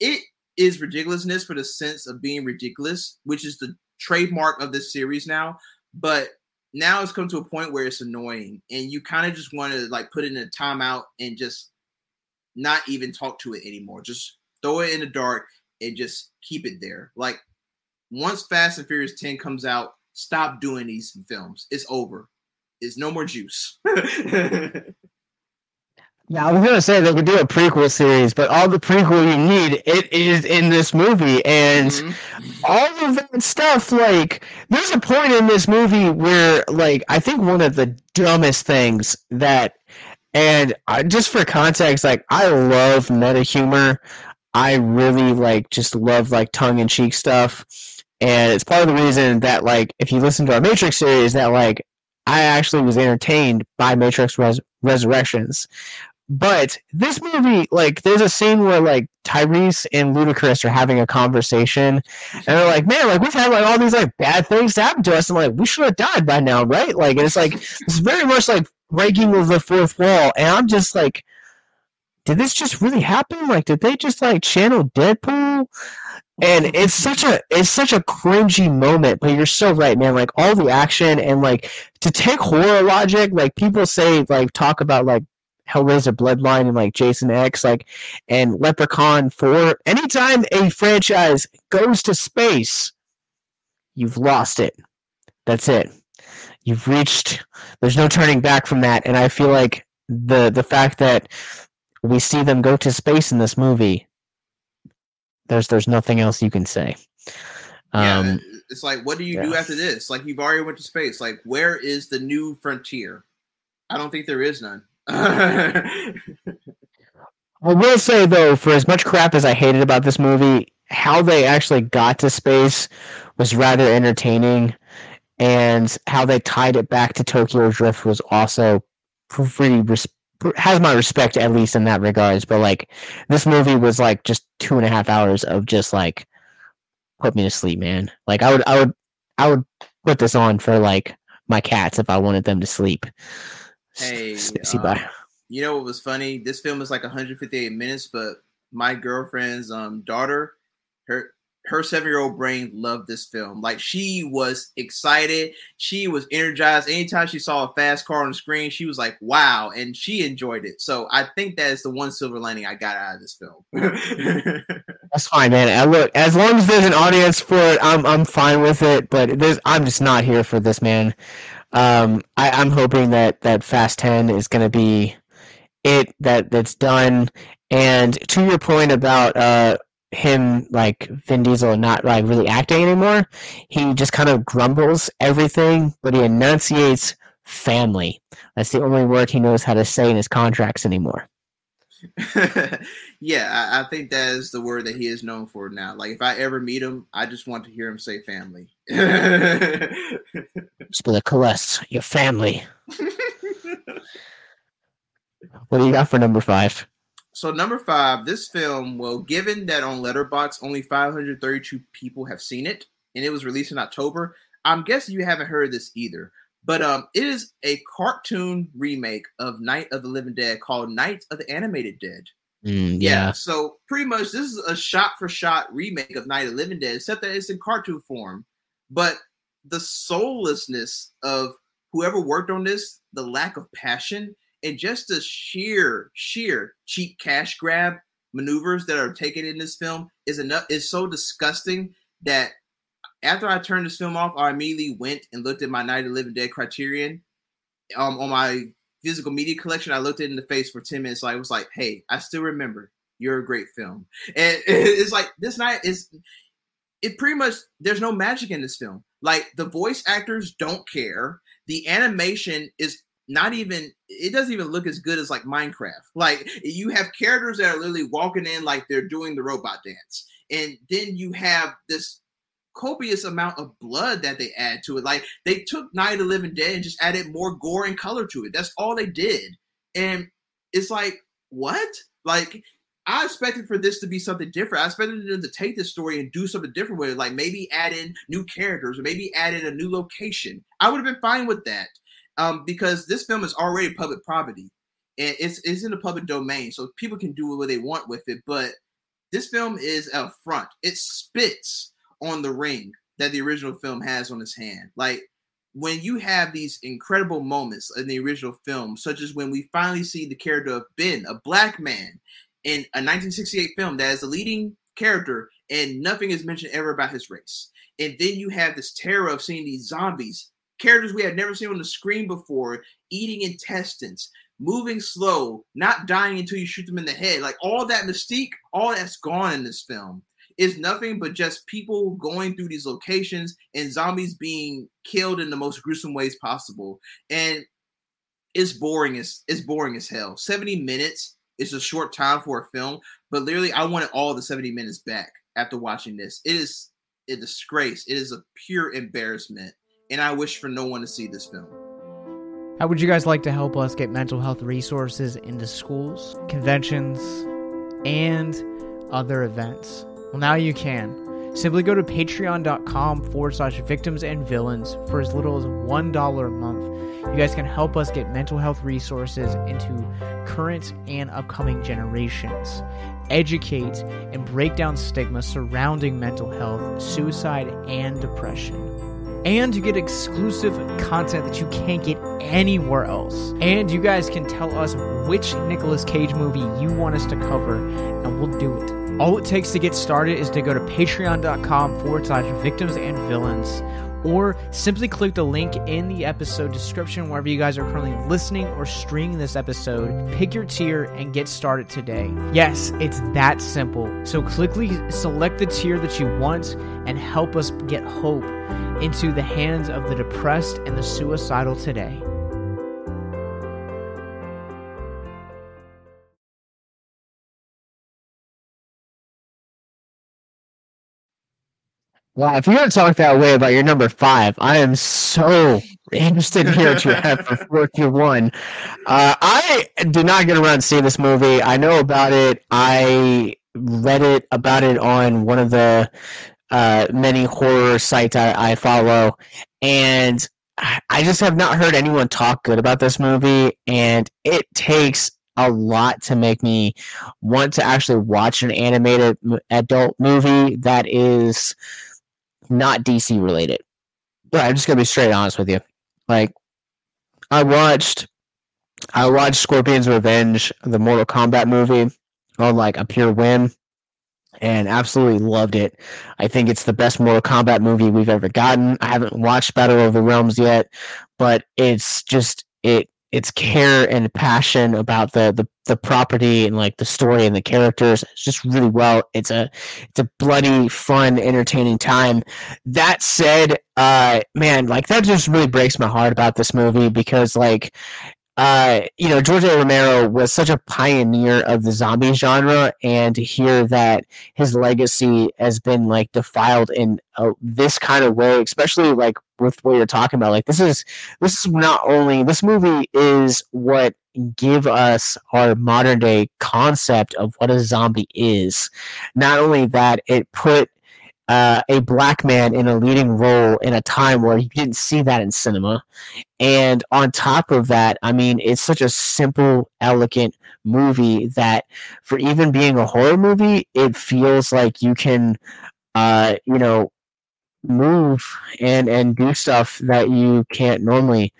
it is ridiculousness for the sense of being ridiculous, which is the trademark of this series now. But now it's come to a point where it's annoying, and you kind of just want to like put in a timeout and just not even talk to it anymore. Just throw it in the dark and just keep it there. Like once Fast and Furious 10 comes out, stop doing these films. It's over. It's no more juice. Yeah, I was gonna say they could do a prequel series, but all the prequel you need it is in this movie, and mm-hmm. all of that stuff. Like, there's a point in this movie where, like, I think one of the dumbest things that, and uh, just for context, like, I love meta humor. I really like just love like tongue in cheek stuff, and it's part of the reason that like if you listen to our Matrix series, that like I actually was entertained by Matrix Res- Resurrections. But this movie, like, there's a scene where like Tyrese and Ludacris are having a conversation, and they're like, "Man, like we've had like all these like bad things happen to us, and like we should have died by now, right?" Like, and it's like it's very much like breaking of the fourth wall, and I'm just like, did this just really happen? Like, did they just like channel Deadpool? And it's such a it's such a cringy moment, but you're so right, man. Like all the action and like to take horror logic, like people say, like talk about like Hellraiser Bloodline and like Jason X, like and Leprechaun 4. Anytime a franchise goes to space, you've lost it. That's it. You've reached there's no turning back from that. And I feel like the the fact that we see them go to space in this movie, there's there's nothing else you can say. Um, yeah, it's like what do you yeah. do after this? Like you've already went to space. Like where is the new frontier? I don't think there is none. I will say though, for as much crap as I hated about this movie, how they actually got to space was rather entertaining, and how they tied it back to Tokyo Drift was also pretty res- has my respect at least in that regards. But like this movie was like just two and a half hours of just like put me to sleep, man. Like I would I would I would put this on for like my cats if I wanted them to sleep. Hey, um, you know what was funny? This film is like 158 minutes, but my girlfriend's um daughter, her her seven year old brain loved this film. Like she was excited, she was energized. Anytime she saw a fast car on the screen, she was like, "Wow!" and she enjoyed it. So I think that is the one silver lining I got out of this film. That's fine, man. I look, as long as there's an audience for it, I'm I'm fine with it. But there's, I'm just not here for this, man. Um, I, I'm hoping that that Fast Ten is going to be it that that's done. And to your point about uh, him like Vin Diesel not like really acting anymore, he just kind of grumbles everything, but he enunciates family. That's the only word he knows how to say in his contracts anymore. yeah, I, I, think that is the word that he is known for now. Like if I ever meet him, I just want to hear him say family. Spill a caress, your family. what do you got for number five? So number five, this film, well, given that on Letterboxd only 532 people have seen it, and it was released in October, I'm guessing you haven't heard this either. But um, it is a cartoon remake of Night of the Living Dead called Night of the Animated Dead. Mm, yeah. yeah. So pretty much this is a shot for shot remake of Night of the Living Dead, except that it's in cartoon form. But the soullessness of whoever worked on this, the lack of passion, and just the sheer, sheer cheap cash grab maneuvers that are taken in this film is enough is so disgusting that after I turned this film off, I immediately went and looked at my Night of the Living Dead criterion um, on my physical media collection. I looked it in the face for 10 minutes. So I was like, hey, I still remember you're a great film. And it's like this night is it pretty much there's no magic in this film. Like the voice actors don't care. The animation is not even it doesn't even look as good as like Minecraft. Like you have characters that are literally walking in like they're doing the robot dance. And then you have this copious amount of blood that they add to it. Like they took Night of the Living Dead and just added more gore and color to it. That's all they did. And it's like, what? Like I expected for this to be something different. I expected them to take this story and do something different with it, like maybe add in new characters or maybe add in a new location. I would have been fine with that um, because this film is already public property. and it's it's in the public domain, so people can do what they want with it. But this film is a front. It spits on the ring that the original film has on his hand. Like when you have these incredible moments in the original film, such as when we finally see the character of Ben, a black man, in a 1968 film that is a leading character, and nothing is mentioned ever about his race. And then you have this terror of seeing these zombies, characters we had never seen on the screen before, eating intestines, moving slow, not dying until you shoot them in the head. Like all that mystique, all that's gone in this film is nothing but just people going through these locations and zombies being killed in the most gruesome ways possible. And it's boring as it's boring as hell. 70 minutes is a short time for a film, but literally I wanted all the 70 minutes back after watching this. It is a disgrace. It is a pure embarrassment. And I wish for no one to see this film. How would you guys like to help us get mental health resources into schools, conventions, and other events? Well, now you can. Simply go to patreon.com forward slash victims and villains for as little as $1 a month. You guys can help us get mental health resources into current and upcoming generations, educate and break down stigma surrounding mental health, suicide, and depression. And you get exclusive content that you can't get anywhere else. And you guys can tell us which Nicolas Cage movie you want us to cover, and we'll do it. All it takes to get started is to go to patreon.com forward slash victims and villains, or simply click the link in the episode description wherever you guys are currently listening or streaming this episode. Pick your tier and get started today. Yes, it's that simple. So quickly select the tier that you want and help us get hope into the hands of the depressed and the suicidal today. Wow, if you're to talk that way about your number five, I am so interested what you have for four through one. Uh, I did not get around to see this movie. I know about it. I read it about it on one of the uh, many horror sites I, I follow, and I just have not heard anyone talk good about this movie. And it takes a lot to make me want to actually watch an animated adult movie that is not DC related. But I'm just gonna be straight honest with you. Like, I watched, I watched Scorpion's Revenge, the Mortal Kombat movie, on like a pure whim, and absolutely loved it. I think it's the best Mortal Kombat movie we've ever gotten. I haven't watched Battle of the Realms yet, but it's just it its care and passion about the, the the property and like the story and the characters it's just really well it's a it's a bloody fun entertaining time that said uh man like that just really breaks my heart about this movie because like uh, you know, George A. Romero was such a pioneer of the zombie genre, and to hear that his legacy has been like defiled in uh, this kind of way, especially like with what you're talking about, like this is this is not only this movie is what give us our modern day concept of what a zombie is. Not only that, it put uh, a black man in a leading role in a time where you didn't see that in cinema. And on top of that, I mean, it's such a simple, elegant movie that for even being a horror movie, it feels like you can, uh, you know, move and and do stuff that you can't normally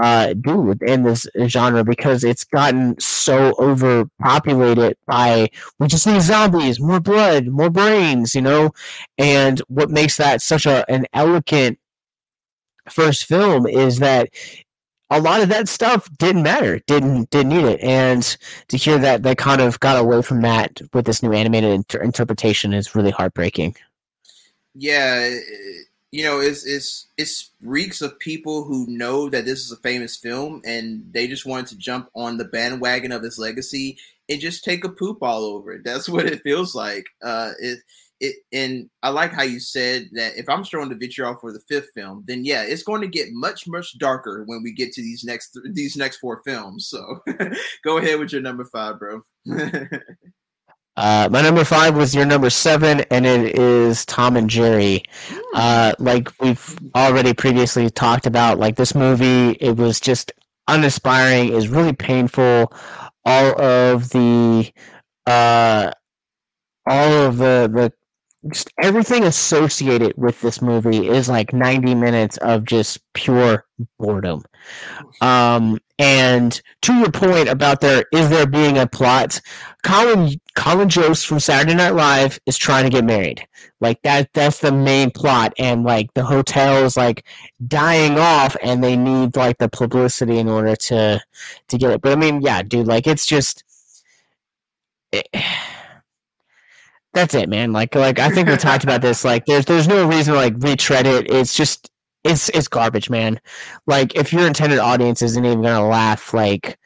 uh, do within this genre because it's gotten so overpopulated by we just need zombies, more blood, more brains, you know. And what makes that such a an elegant first film is that a lot of that stuff didn't matter, didn't didn't need it, and to hear that they kind of got away from that with this new animated inter- interpretation is really heartbreaking. Yeah, you know, it's it's it's reeks of people who know that this is a famous film and they just wanted to jump on the bandwagon of its legacy and just take a poop all over it. That's what it feels like. Uh, it it and I like how you said that if I'm throwing the vitriol for the fifth film, then yeah, it's going to get much much darker when we get to these next these next four films. So go ahead with your number five, bro. Uh, my number five was your number seven, and it is Tom and Jerry. Uh, like we've already previously talked about, like this movie, it was just uninspiring, is really painful. All of the uh all of the the just everything associated with this movie is like 90 minutes of just pure boredom. Um, and to your point about there is there being a plot, Colin Colin Jost from Saturday Night Live is trying to get married. Like that that's the main plot and like the hotel is like dying off and they need like the publicity in order to to get it. But I mean, yeah, dude, like it's just it, that's it, man. Like, like I think we talked about this. Like, there's there's no reason to like retread it. It's just it's it's garbage, man. Like, if your intended audience isn't even gonna laugh, like,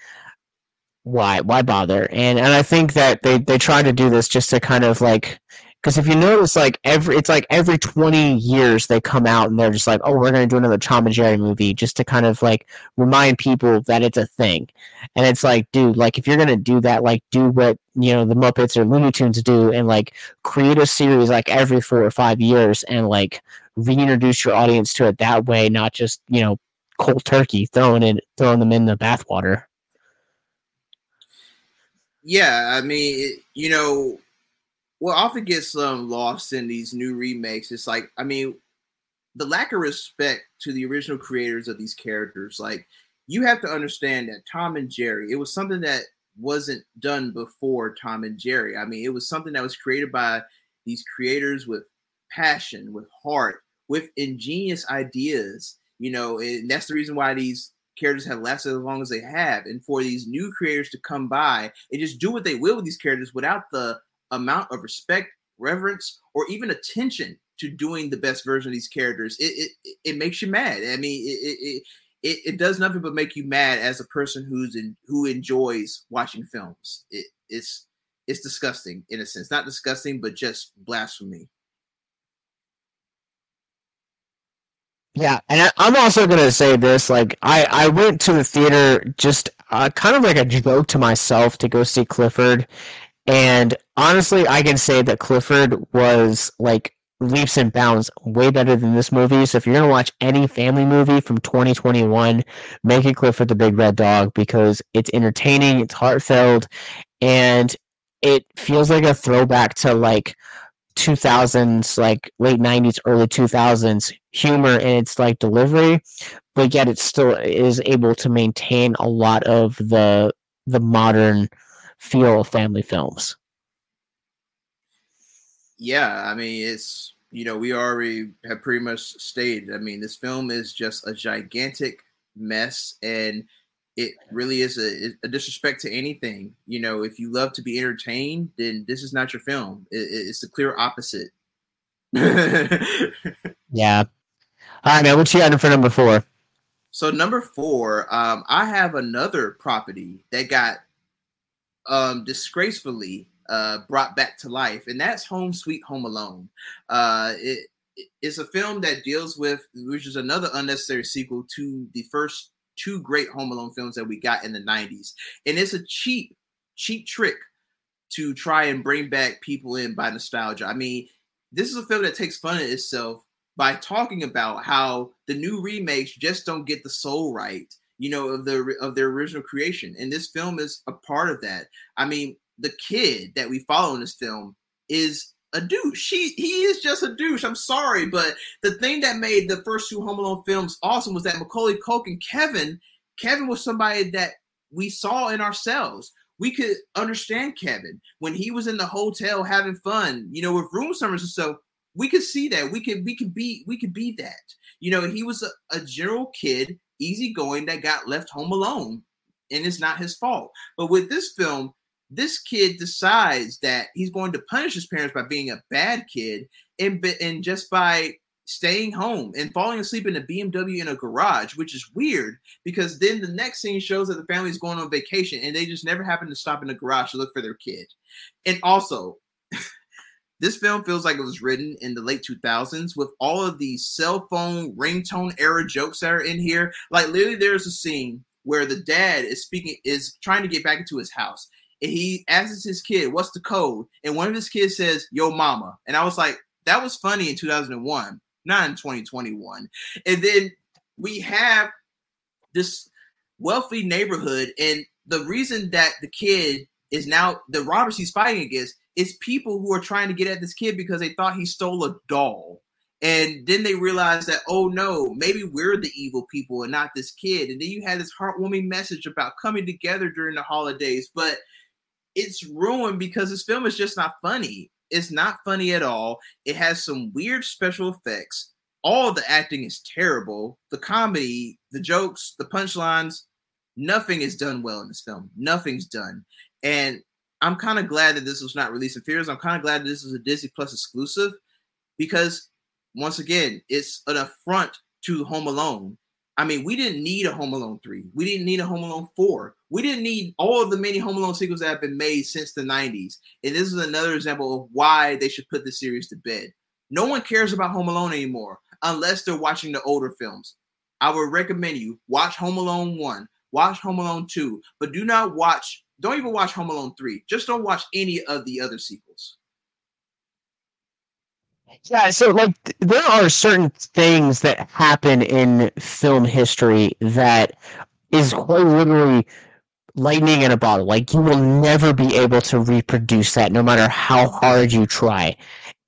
why why bother? And and I think that they they try to do this just to kind of like because if you notice, like every it's like every twenty years they come out and they're just like, oh, we're gonna do another Tom and Jerry movie just to kind of like remind people that it's a thing. And it's like, dude, like if you're gonna do that, like do what you know the Muppets or Looney Tunes do, and like create a series like every four or five years, and like reintroduce your audience to it that way, not just you know cold turkey throwing it throwing them in the bathwater. Yeah, I mean, it, you know, what often gets um, lost in these new remakes is like, I mean, the lack of respect to the original creators of these characters. Like, you have to understand that Tom and Jerry, it was something that wasn't done before Tom and Jerry. I mean, it was something that was created by these creators with passion, with heart, with ingenious ideas. You know, and that's the reason why these characters have lasted as long as they have. And for these new creators to come by and just do what they will with these characters without the amount of respect, reverence, or even attention to doing the best version of these characters, it it, it makes you mad. I mean, it, it it it does nothing but make you mad as a person who's in who enjoys watching films. It, it's it's disgusting in a sense, not disgusting, but just blasphemy. Yeah, and I, I'm also gonna say this: like, I I went to the theater just uh, kind of like a joke to myself to go see Clifford, and honestly, I can say that Clifford was like leaps and bounds way better than this movie. So if you're gonna watch any family movie from 2021, make it Clifford the Big Red Dog because it's entertaining, it's heartfelt, and it feels like a throwback to like 2000s, like late 90s, early 2000s humor in its like delivery, but yet it still is able to maintain a lot of the the modern feel of family films. Yeah, I mean it's you know we already have pretty much stated. I mean this film is just a gigantic mess, and it really is a, a disrespect to anything. You know, if you love to be entertained, then this is not your film. It, it's the clear opposite. yeah. All right, man. What you got for number four? So number four, um, I have another property that got um, disgracefully uh, brought back to life, and that's Home Sweet Home Alone. Uh, it, it's a film that deals with, which is another unnecessary sequel to the first two great Home Alone films that we got in the 90s. And it's a cheap, cheap trick to try and bring back people in by nostalgia. I mean, this is a film that takes fun of itself by talking about how the new remakes just don't get the soul right you know, of the of their original creation. And this film is a part of that. I mean, the kid that we follow in this film is a douche. He he is just a douche. I'm sorry, but the thing that made the first two Home Alone films awesome was that Macaulay Culkin, and Kevin, Kevin was somebody that we saw in ourselves. We could understand Kevin when he was in the hotel having fun, you know, with room service and stuff. We could see that. We could we could be we could be that. You know, he was a, a general kid easygoing that got left home alone, and it's not his fault. But with this film, this kid decides that he's going to punish his parents by being a bad kid, and and just by staying home and falling asleep in a BMW in a garage, which is weird because then the next scene shows that the family is going on vacation and they just never happen to stop in the garage to look for their kid. And also, this film feels like it was written in the late 2000s with all of these cell phone ringtone era jokes that are in here. Like literally, there's a scene where the dad is speaking, is trying to get back into his house. And he asks his kid, "What's the code?" And one of his kids says, "Yo, mama." And I was like, "That was funny in 2001, not in 2021." And then we have this wealthy neighborhood, and the reason that the kid is now the robbers he's fighting against is people who are trying to get at this kid because they thought he stole a doll. And then they realized that, oh no, maybe we're the evil people and not this kid. And then you had this heartwarming message about coming together during the holidays, but it's ruined because this film is just not funny. It's not funny at all. It has some weird special effects. All the acting is terrible. The comedy, the jokes, the punchlines, nothing is done well in this film. Nothing's done. And I'm kind of glad that this was not released in theaters. I'm kind of glad that this was a Disney Plus exclusive because, once again, it's an affront to Home Alone. I mean, we didn't need a Home Alone 3. We didn't need a Home Alone 4. We didn't need all of the many Home Alone sequels that have been made since the 90s. And this is another example of why they should put the series to bed. No one cares about Home Alone anymore unless they're watching the older films. I would recommend you watch Home Alone 1, watch Home Alone 2, but do not watch don't even watch Home Alone 3. Just don't watch any of the other sequels. Yeah, so like there are certain things that happen in film history that is quite literally lightning in a bottle. Like you will never be able to reproduce that no matter how hard you try.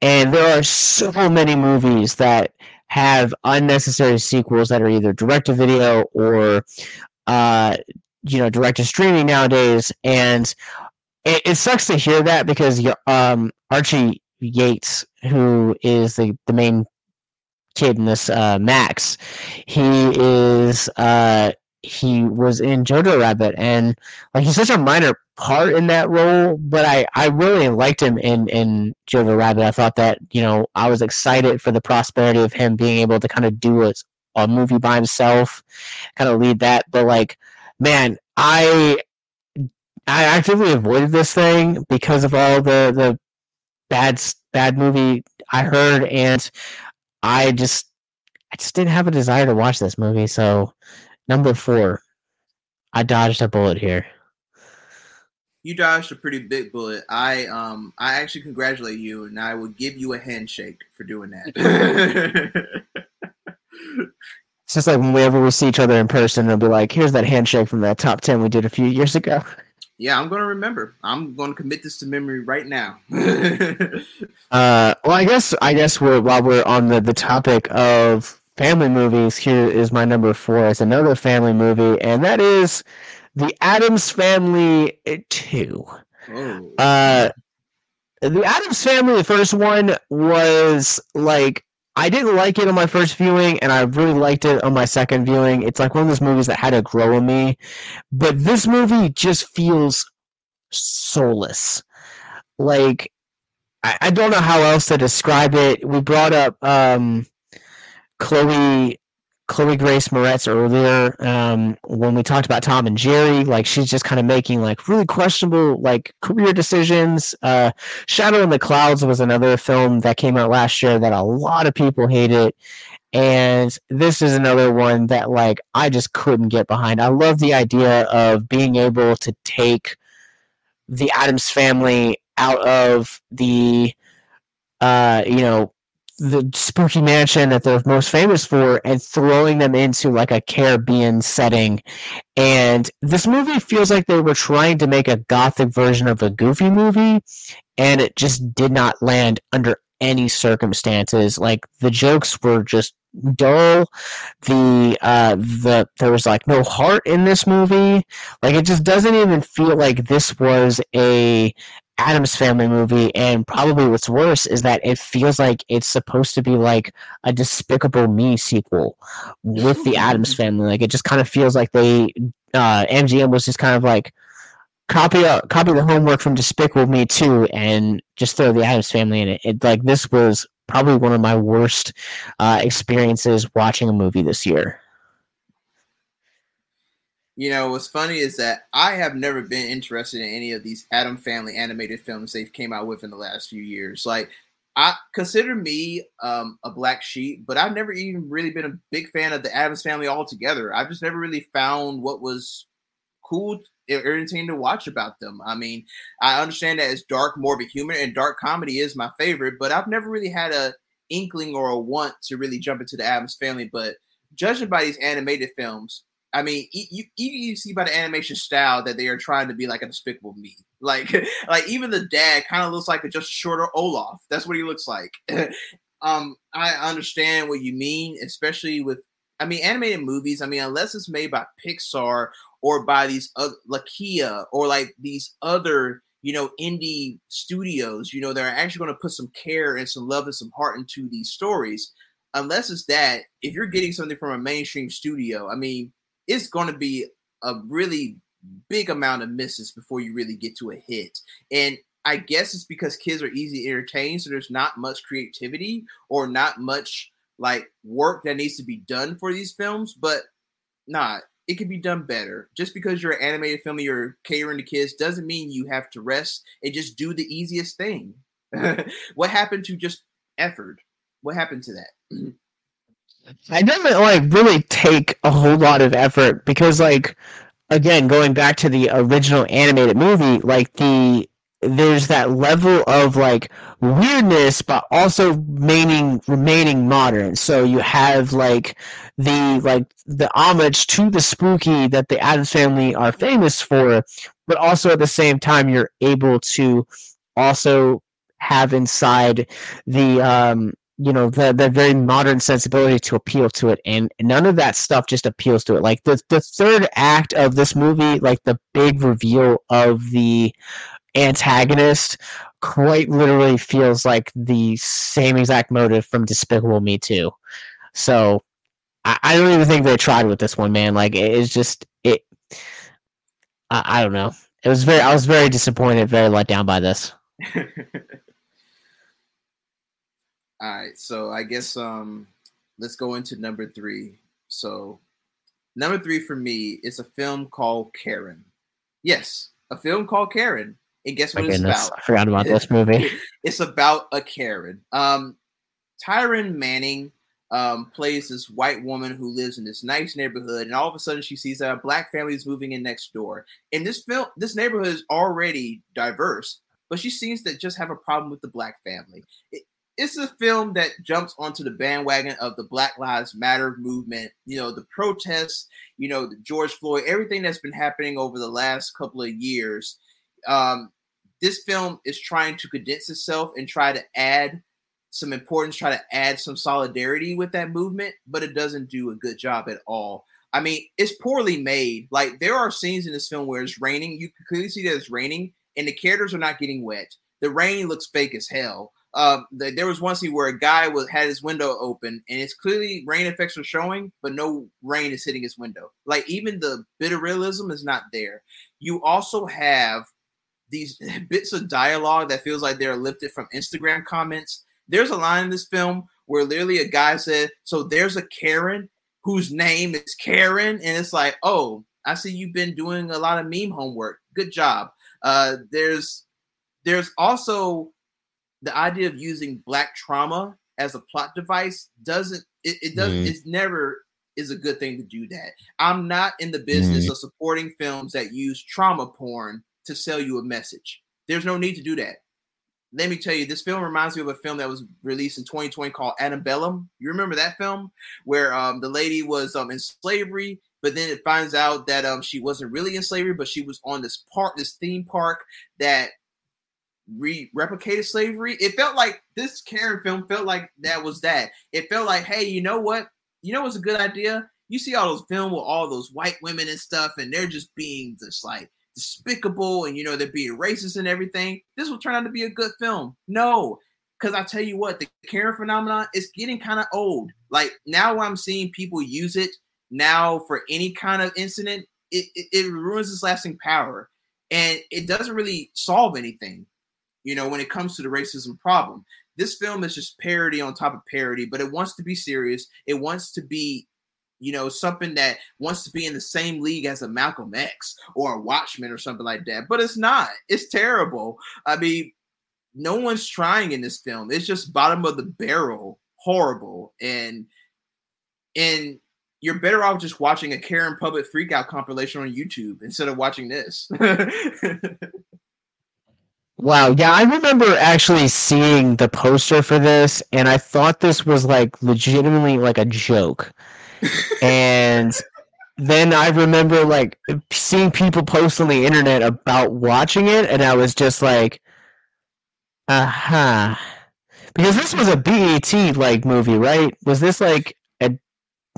And there are so many movies that have unnecessary sequels that are either direct to video or uh, you know direct to streaming nowadays, and it, it sucks to hear that because um, Archie Yates, who is the the main kid in this uh, Max, he is uh, he was in Jojo Rabbit, and like he's such a minor part in that role, but I I really liked him in in Jojo Rabbit. I thought that you know I was excited for the prosperity of him being able to kind of do a, a movie by himself, kind of lead that, but like man, I I actively avoided this thing because of all the the bad bad movie I heard, and I just I just didn't have a desire to watch this movie. So number four, I dodged a bullet here. You dodged a pretty big bullet. I um I actually congratulate you, and I would give you a handshake for doing that. It's just like whenever we see each other in person, it'll be like, here's that handshake from that top 10 we did a few years ago. Yeah, I'm going to remember. I'm going to commit this to memory right now. uh, well, I guess I guess we're while we're on the, the topic of family movies, here is my number four. It's another family movie, and that is The Addams Family 2. Oh. Uh, the Addams Family, the first one was like I didn't like it on my first viewing, and I really liked it on my second viewing. It's like one of those movies that had to grow on me. But this movie just feels soulless. Like, I, I don't know how else to describe it. We brought up um, Chloe Chloe Grace Moretz earlier um, when we talked about Tom and Jerry. Like she's just kind of making like really questionable like career decisions. Uh, Shadow in the Clouds was another film that came out last year that a lot of people hated. And this is another one that like I just couldn't get behind. I love the idea of being able to take the Addams family out of the uh, you know the spooky mansion that they're most famous for and throwing them into like a Caribbean setting. And this movie feels like they were trying to make a gothic version of a goofy movie and it just did not land under any circumstances. Like the jokes were just dull. The uh the there was like no heart in this movie. Like it just doesn't even feel like this was a Addams Family movie, and probably what's worse is that it feels like it's supposed to be like a Despicable Me sequel with the Addams Family. Like it just kind of feels like they uh, MGM was just kind of like copy uh, copy the homework from Despicable Me too, and just throw the Addams Family in it. it like this was probably one of my worst uh, experiences watching a movie this year. You know, what's funny is that I have never been interested in any of these Adam Family animated films they've came out with in the last few years. Like, I consider me um, a black sheep, but I've never even really been a big fan of the Addams Family altogether. I've just never really found what was cool entertaining to watch about them. I mean, I understand that it's dark, morbid humor, and dark comedy is my favorite, but I've never really had a inkling or a want to really jump into the Addams Family. But judging by these animated films, I mean, you, you you see by the animation style that they are trying to be like a Despicable Me. Like like even the dad kind of looks like a just shorter Olaf. That's what he looks like. um, I understand what you mean, especially with I mean animated movies. I mean, unless it's made by Pixar or by these other Laika or like these other you know indie studios, you know, they're actually going to put some care and some love and some heart into these stories. Unless it's that, if you're getting something from a mainstream studio, I mean, it's going to be a really big amount of misses before you really get to a hit. And I guess it's because kids are easy to entertain, so there's not much creativity or not much like work that needs to be done for these films. But nah, it could be done better. Just because you're an animated film, you're catering to kids, doesn't mean you have to rest and just do the easiest thing. what happened to just effort? What happened to that? I doesn't like really take a whole lot of effort because like again going back to the original animated movie like the there's that level of like weirdness but also remaining remaining modern. So you have like the like the homage to the spooky that the Addams family are famous for but also at the same time you're able to also have inside the um you know the the very modern sensibility to appeal to it and none of that stuff just appeals to it. Like the the third act of this movie like the big reveal of the antagonist quite literally feels like the same exact motive from despicable me too so i, I don't even think they tried with this one man. Like it, it's just it I, I don't know. It was very i was very disappointed very let down by this All right, so I guess um let's go into number three. So number three for me is a film called Karen. Yes, a film called Karen. And guess what My it's goodness, about? I forgot about this movie. It's about a Karen. Um Taryn Manning um, plays this white woman who lives in this nice neighborhood, and all of a sudden she sees that a black family is moving in next door. And this film, this neighborhood is already diverse, but she seems to just have a problem with the black family. It, it's a film that jumps onto the bandwagon of the Black Lives Matter movement, you know, the protests, you know, the George Floyd, everything that's been happening over the last couple of years. Um, this film is trying to condense itself and try to add some importance, try to add some solidarity with that movement, but it doesn't do a good job at all. I mean, it's poorly made. Like there are scenes in this film where it's raining. You can clearly see that it's raining, and the characters are not getting wet. The rain looks fake as hell. Um, the, there was one scene where a guy was had his window open, and it's clearly rain effects are showing, but no rain is hitting his window. Like even the bit of realism is not there. You also have these bits of dialogue that feels like they're lifted from Instagram comments. There's a line in this film where literally a guy said, "So there's a Karen whose name is Karen," and it's like, "Oh, I see you've been doing a lot of meme homework. Good job." Uh, there's there's also the idea of using black trauma as a plot device doesn't it, it doesn't Mm. it's never is a good thing to do that. I'm not in the business Mm. of supporting films that use trauma porn to sell you a message. There's no need to do that. Let me tell you, this film reminds me of a film that was released in 2020 called Antebellum. You remember that film where um, the lady was um, in slavery, but then it finds out that um, she wasn't really in slavery, but she was on this park, this theme park that re- replicated slavery. It felt like this Karen film felt like that was that. It felt like, hey, you know what? You know what's a good idea? You see all those film with all those white women and stuff, and they're just being just like despicable, and you know they're being racist and everything. This will turn out to be a good film. No, because I tell you what, the Karen phenomenon is getting kind of old. Like now, I'm seeing people use it now for any kind of incident. It, it, it ruins its lasting power, and it doesn't really solve anything you know, when it comes to the racism problem. This film is just parody on top of parody, but it wants to be serious. It wants to be, you know, something that wants to be in the same league as a Malcolm X or a Watchmen or something like that. But it's not. It's terrible. I mean, no one's trying in this film. It's just bottom of the barrel, horrible. And and you're better off just watching a Karen Public Freakout compilation on YouTube instead of watching this. Wow, yeah, I remember actually seeing the poster for this, and I thought this was like legitimately like a joke. and then I remember like seeing people post on the internet about watching it, and I was just like, aha. Because this was a BET like movie, right? Was this like a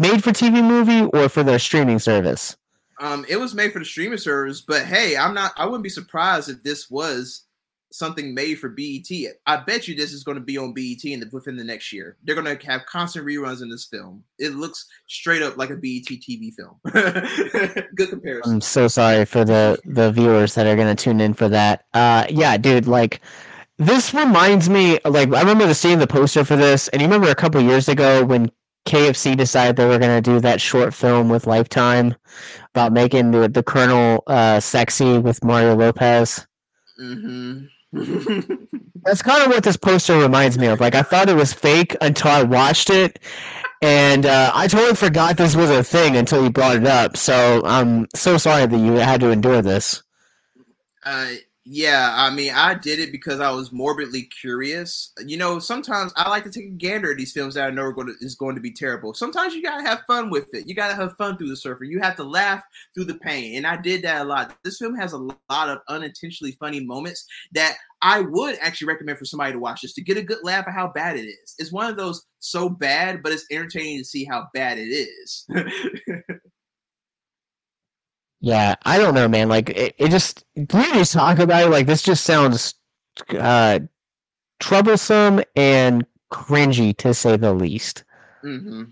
made for TV movie or for their streaming service? Um, it was made for the streaming service, but hey, I'm not. I wouldn't be surprised if this was something made for BET. I bet you this is going to be on BET in the, within the next year. They're going to have constant reruns in this film. It looks straight up like a BET TV film. Good comparison. I'm so sorry for the the viewers that are going to tune in for that. Uh, yeah, dude, like this reminds me. Like I remember seeing the poster for this, and you remember a couple years ago when KFC decided they were going to do that short film with Lifetime about making the, the Colonel uh, sexy with Mario Lopez. Mm-hmm. That's kind of what this poster reminds me of. Like I thought it was fake until I watched it, and uh, I totally forgot this was a thing until you brought it up. So I'm so sorry that you had to endure this. Uh, yeah, I mean, I did it because I was morbidly curious. You know, sometimes I like to take a gander at these films that I know are going to, is going to be terrible. Sometimes you gotta have fun with it. You gotta have fun through the surfer. You have to laugh through the pain, and I did that a lot. This film has a lot of unintentionally funny moments that I would actually recommend for somebody to watch just to get a good laugh at how bad it is. It's one of those so bad, but it's entertaining to see how bad it is. Yeah, I don't know, man. Like it, it just when you talk about it, like this just sounds uh troublesome and cringy to say the least. Mm-hmm.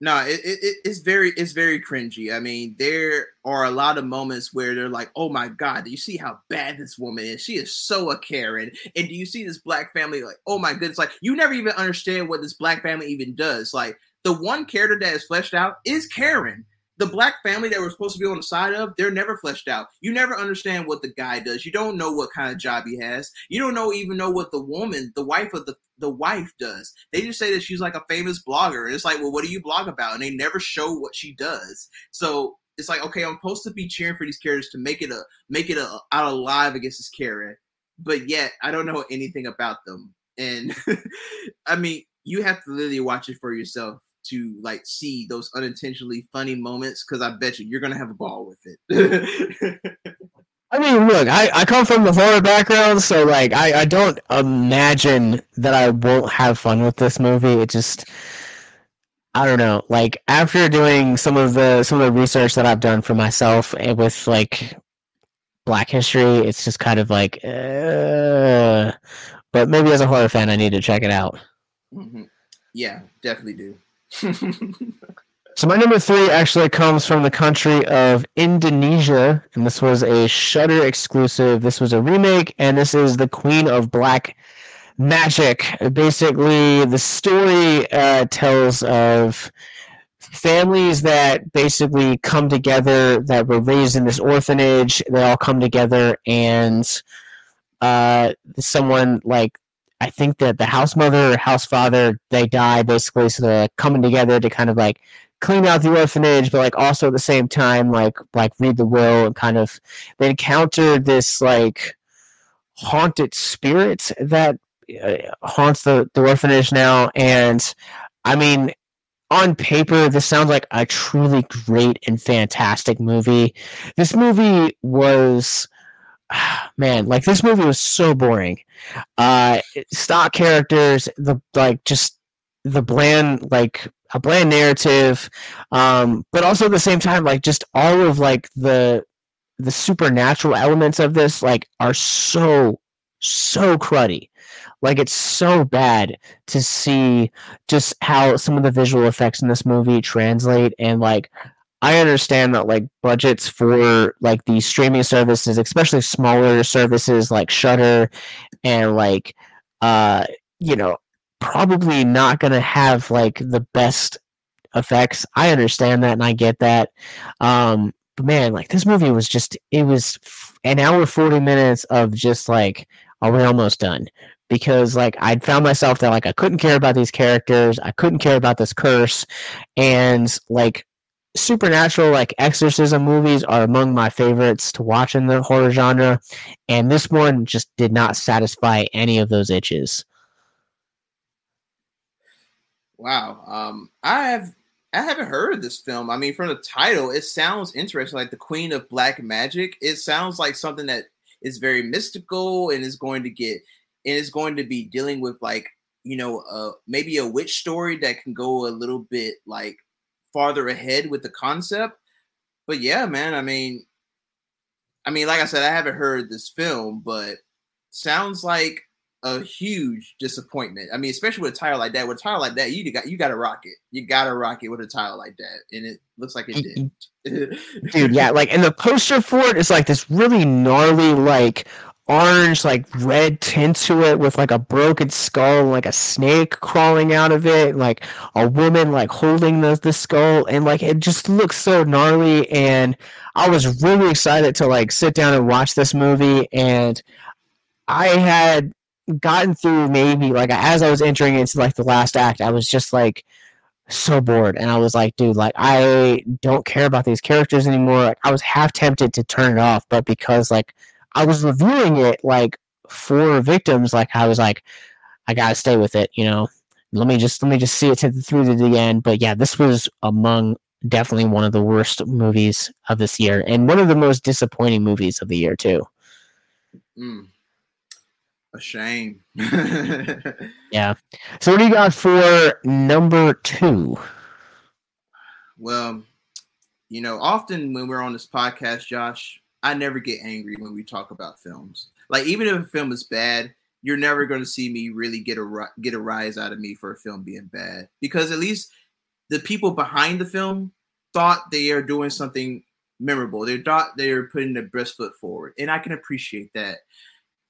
No, it, it, it's very it's very cringy. I mean, there are a lot of moments where they're like, "Oh my god, do you see how bad this woman is? She is so a Karen." And do you see this black family? Like, oh my goodness, like you never even understand what this black family even does. Like the one character that is fleshed out is Karen the black family that we're supposed to be on the side of, they're never fleshed out. You never understand what the guy does. You don't know what kind of job he has. You don't know even know what the woman, the wife of the the wife does. They just say that she's like a famous blogger. And it's like, well, what do you blog about? And they never show what she does. So it's like, okay, I'm supposed to be cheering for these characters to make it a make it a out alive against this character. But yet I don't know anything about them. And I mean, you have to literally watch it for yourself to like see those unintentionally funny moments because I bet you you're gonna have a ball with it. I mean, look, I, I come from the horror background, so like I, I don't imagine that I won't have fun with this movie. It just I don't know. Like after doing some of the some of the research that I've done for myself eh, with like Black History, it's just kind of like, uh, but maybe as a horror fan, I need to check it out. Mm-hmm. Yeah, definitely do. so my number three actually comes from the country of Indonesia, and this was a Shudder exclusive. This was a remake, and this is the Queen of Black Magic. Basically, the story uh, tells of families that basically come together that were raised in this orphanage. They all come together, and uh, someone like I think that the house mother or house father they die basically, so they're like coming together to kind of like clean out the orphanage, but like also at the same time like like read the will and kind of they encounter this like haunted spirit that uh, haunts the, the orphanage now, and I mean on paper, this sounds like a truly great and fantastic movie. This movie was man, like this movie was so boring. Uh, stock characters, the like just the bland like a bland narrative, um, but also at the same time like just all of like the the supernatural elements of this like are so so cruddy. Like it's so bad to see just how some of the visual effects in this movie translate and like I understand that like budgets for like these streaming services, especially smaller services like Shudder and like uh you know, probably not going to have like the best effects. I understand that and I get that. Um but man, like this movie was just it was an hour 40 minutes of just like are we almost done? Because like I'd found myself that like I couldn't care about these characters, I couldn't care about this curse, and like supernatural like exorcism movies are among my favorites to watch in the horror genre and this one just did not satisfy any of those itches wow um i have I haven't heard of this film. I mean, from the title, it sounds interesting, like the Queen of Black Magic. It sounds like something that is very mystical and is going to get and is going to be dealing with like you know uh maybe a witch story that can go a little bit like farther ahead with the concept. But yeah, man, I mean, I mean, like I said, I haven't heard this film, but sounds like a huge disappointment. I mean, especially with a title like that. With a title like that, you got you got to rock it. You got to rock it with a title like that, and it looks like it mm-hmm. did. Dude, yeah, like and the poster for it is like this really gnarly, like orange, like red tint to it with like a broken skull, like a snake crawling out of it, like a woman like holding the the skull, and like it just looks so gnarly. And I was really excited to like sit down and watch this movie, and I had gotten through maybe like as I was entering into like the last act, I was just like so bored and I was like, dude, like I don't care about these characters anymore. Like, I was half tempted to turn it off, but because like I was reviewing it like for victims, like I was like, I gotta stay with it, you know. Let me just let me just see it to, through to the end. But yeah, this was among definitely one of the worst movies of this year and one of the most disappointing movies of the year too. Mm. A shame. yeah. So what do you got for number two? Well, you know, often when we're on this podcast, Josh, I never get angry when we talk about films. Like even if a film is bad, you're never going to see me really get a get a rise out of me for a film being bad because at least the people behind the film thought they are doing something memorable. They thought they are putting their best foot forward, and I can appreciate that.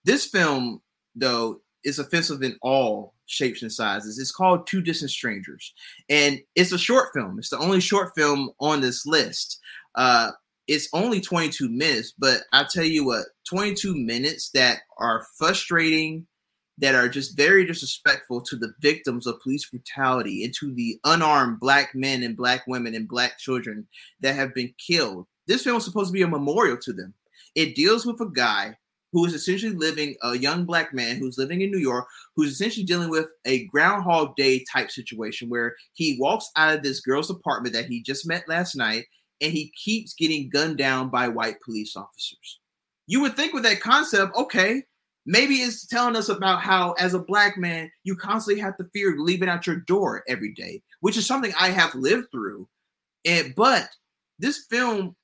This film though, is offensive in all shapes and sizes. It's called Two Distant Strangers, and it's a short film. It's the only short film on this list. Uh, it's only 22 minutes, but I tell you what, 22 minutes that are frustrating, that are just very disrespectful to the victims of police brutality and to the unarmed black men and black women and black children that have been killed. This film is supposed to be a memorial to them. It deals with a guy who is essentially living a young black man who's living in New York, who's essentially dealing with a Groundhog Day type situation where he walks out of this girl's apartment that he just met last night and he keeps getting gunned down by white police officers. You would think with that concept, okay, maybe it's telling us about how, as a black man, you constantly have to fear leaving out your door every day, which is something I have lived through. And but this film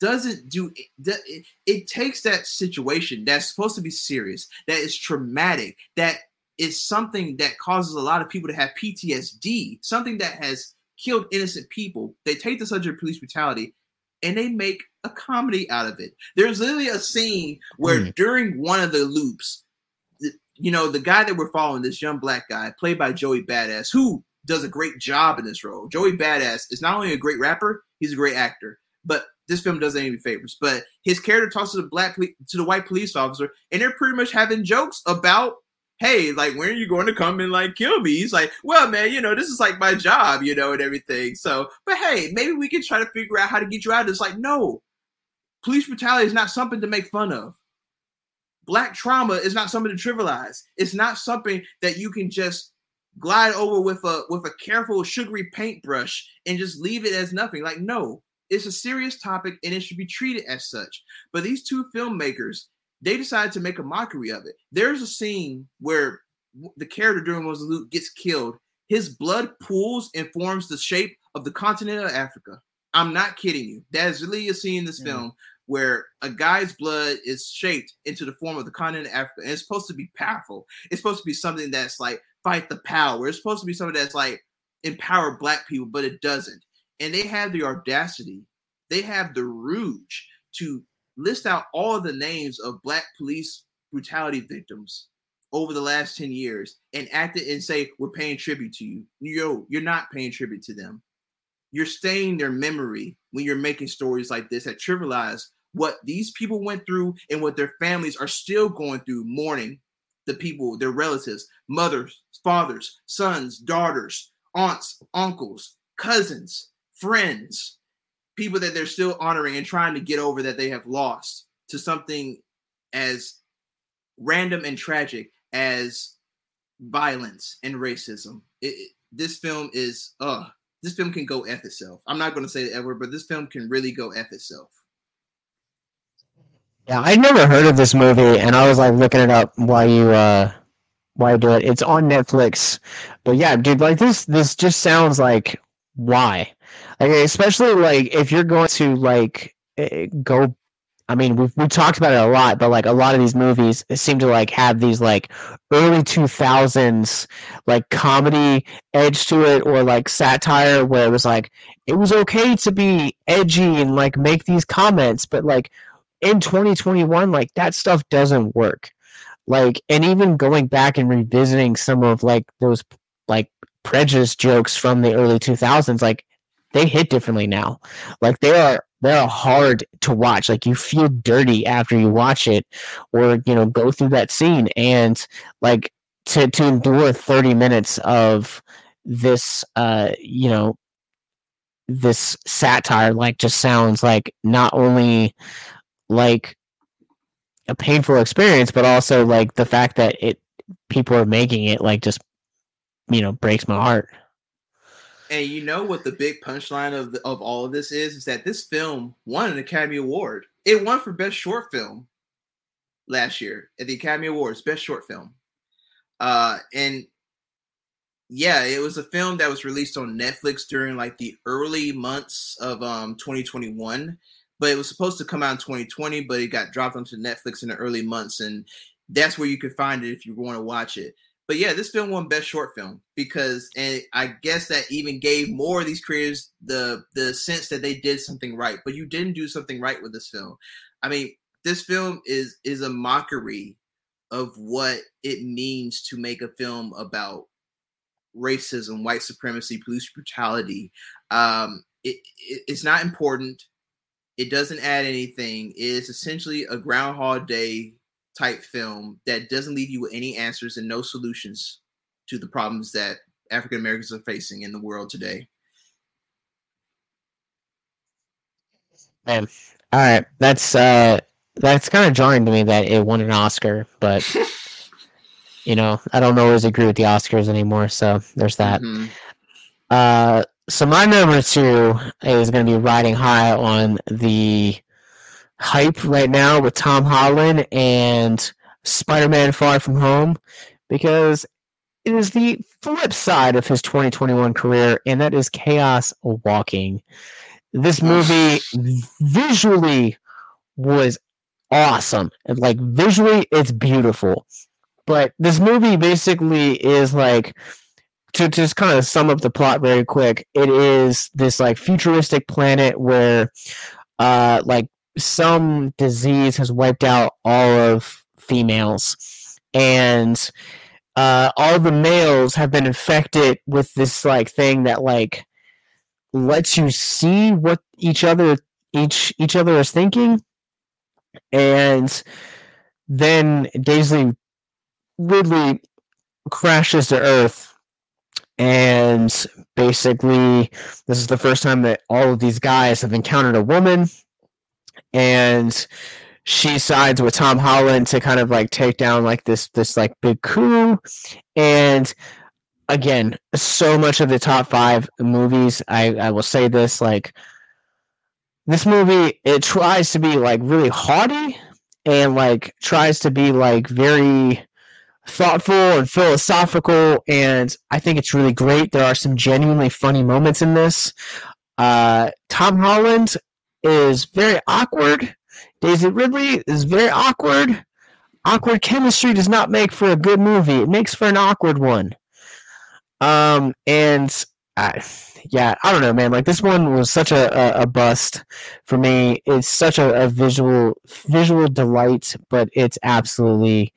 doesn't do it, it takes that situation that's supposed to be serious, that is traumatic, that is something that causes a lot of people to have PTSD, something that has killed innocent people. They take the subject of police brutality and they make a comedy out of it. There's literally a scene where mm. during one of the loops, you know, the guy that we're following, this young black guy, played by Joey Badass, who does a great job in this role. Joey Badass is not only a great rapper, he's a great actor. But this film doesn't any favors. But his character talks to the black to the white police officer, and they're pretty much having jokes about, hey, like when are you going to come and like kill me? He's like, well, man, you know, this is like my job, you know, and everything. So, but hey, maybe we can try to figure out how to get you out. It's like, no, police brutality is not something to make fun of. Black trauma is not something to trivialize. It's not something that you can just glide over with a with a careful sugary paintbrush and just leave it as nothing. Like, no, it's a serious topic and it should be treated as such. But these two filmmakers, they decided to make a mockery of it. There's a scene where the character during one loot gets killed. His blood pools and forms the shape of the continent of Africa. I'm not kidding you. That is really a scene in this yeah. film where a guy's blood is shaped into the form of the continent of Africa. And it's supposed to be powerful. It's supposed to be something that's like fight the power. It's supposed to be something that's like empower black people, but it doesn't and they have the audacity, they have the rouge to list out all the names of black police brutality victims over the last 10 years and act it and say, We're paying tribute to you. Yo, you're not paying tribute to them. You're staying their memory when you're making stories like this that trivialize what these people went through and what their families are still going through, mourning the people, their relatives, mothers, fathers, sons, daughters, aunts, uncles, cousins, friends, people that they're still honoring and trying to get over that they have lost to something as random and tragic as violence and racism. It, it, this film is uh this film can go f itself. I'm not going to say the ever, but this film can really go f itself. Yeah, I'd never heard of this movie, and I was like looking it up while you uh while you do it. It's on Netflix, but yeah, dude, like this this just sounds like why, like especially like if you're going to like eh, go. I mean, we've we talked about it a lot, but like a lot of these movies seem to like have these like early two thousands like comedy edge to it, or like satire, where it was like it was okay to be edgy and like make these comments, but like in 2021 like that stuff doesn't work like and even going back and revisiting some of like those like prejudice jokes from the early 2000s like they hit differently now. Like they are they're hard to watch. Like you feel dirty after you watch it or you know go through that scene. And like to to endure 30 minutes of this uh you know this satire like just sounds like not only like a painful experience, but also like the fact that it people are making it like just you know breaks my heart. And you know what the big punchline of the, of all of this is is that this film won an Academy Award. It won for best short film last year at the Academy Awards, best short film. Uh and yeah, it was a film that was released on Netflix during like the early months of um 2021 but it was supposed to come out in 2020, but it got dropped onto Netflix in the early months, and that's where you could find it if you want to watch it. But yeah, this film won Best Short Film because, and I guess that even gave more of these creators the the sense that they did something right. But you didn't do something right with this film. I mean, this film is is a mockery of what it means to make a film about racism, white supremacy, police brutality. Um, it, it, it's not important. It doesn't add anything. It is essentially a Groundhog Day type film that doesn't leave you with any answers and no solutions to the problems that African Americans are facing in the world today. Man, all right, that's uh, that's kind of jarring to me that it won an Oscar, but you know, I don't always agree with the Oscars anymore. So there's that. Mm-hmm. Uh, so my number two is going to be riding high on the hype right now with Tom Holland and Spider-Man: Far From Home, because it is the flip side of his 2021 career, and that is Chaos Walking. This movie visually was awesome. Like visually, it's beautiful. But this movie basically is like to just kind of sum up the plot very quick, it is this like futuristic planet where uh like some disease has wiped out all of females. And uh all the males have been infected with this like thing that like lets you see what each other each each other is thinking. And then Daisy Ridley crashes to Earth. And basically this is the first time that all of these guys have encountered a woman and she sides with Tom Holland to kind of like take down like this this like big coup and again so much of the top 5 movies I I will say this like this movie it tries to be like really haughty and like tries to be like very thoughtful and philosophical, and I think it's really great. There are some genuinely funny moments in this. Uh, Tom Holland is very awkward. Daisy Ridley is very awkward. Awkward chemistry does not make for a good movie. It makes for an awkward one. Um, and yeah, I don't know, man. Like this one was such a, a, a bust for me. It's such a, a visual visual delight, but it's absolutely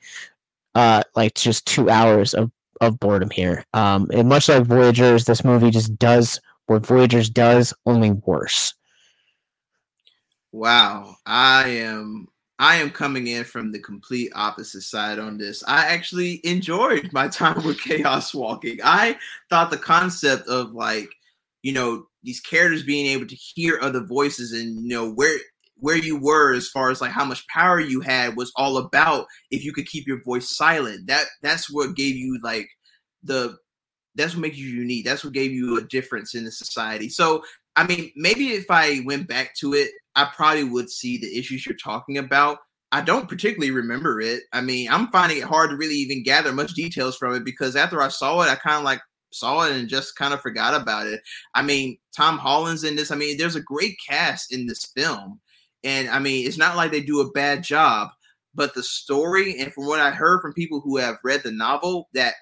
uh, like just two hours of, of boredom here. Um, and much like Voyagers, this movie just does what Voyagers does, only worse. Wow, I am I am coming in from the complete opposite side on this. I actually enjoyed my time with Chaos Walking. I thought the concept of like, you know, these characters being able to hear other voices and you know where where you were as far as like how much power you had was all about if you could keep your voice silent. That that's what gave you like the that's what makes you unique. That's what gave you a difference in the society. So, I mean, maybe if I went back to it, I probably would see the issues you're talking about. I don't particularly remember it. I mean, I'm finding it hard to really even gather much details from it because after I saw it, I kind of like saw it and just kind of forgot about it. I mean, Tom Holland's in this. I mean, there's a great cast in this film. And I mean, it's not like they do a bad job, but the story and from what I heard from people who have read the novel, that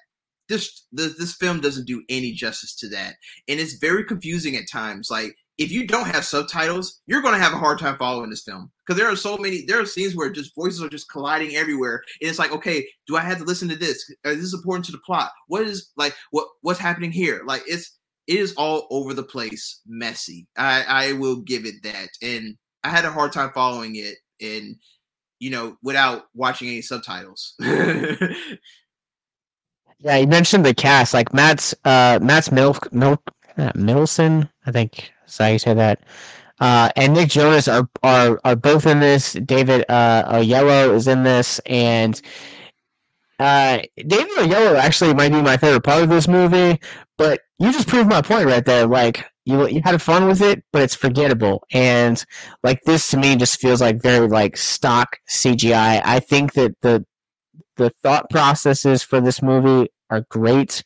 this this, this film doesn't do any justice to that. And it's very confusing at times. Like if you don't have subtitles, you're going to have a hard time following this film because there are so many. There are scenes where just voices are just colliding everywhere, and it's like, okay, do I have to listen to this? Is this important to the plot? What is like what what's happening here? Like it's it is all over the place, messy. I I will give it that, and I had a hard time following it, and you know, without watching any subtitles. Yeah, you mentioned the cast, like Matt's uh Matt's Milk Milk uh, Middleton, I think is how you say that. Uh, and Nick Jonas are are are both in this. David uh Oyelowo is in this, and uh David Oyelowo actually might be my favorite part of this movie. But you just proved my point right there. Like you you had fun with it, but it's forgettable. And like this to me just feels like very like stock CGI. I think that the the thought processes for this movie are great,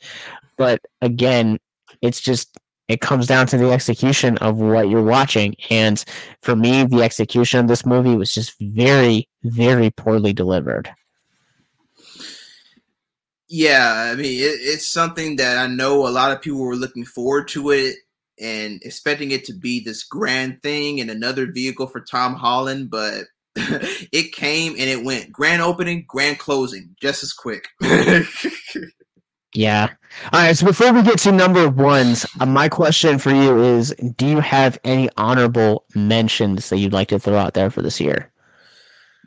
but again, it's just it comes down to the execution of what you're watching. And for me, the execution of this movie was just very, very poorly delivered. Yeah, I mean, it, it's something that I know a lot of people were looking forward to it and expecting it to be this grand thing and another vehicle for Tom Holland, but it came and it went. Grand opening, grand closing, just as quick. yeah. All right. So before we get to number ones, uh, my question for you is: Do you have any honorable mentions that you'd like to throw out there for this year?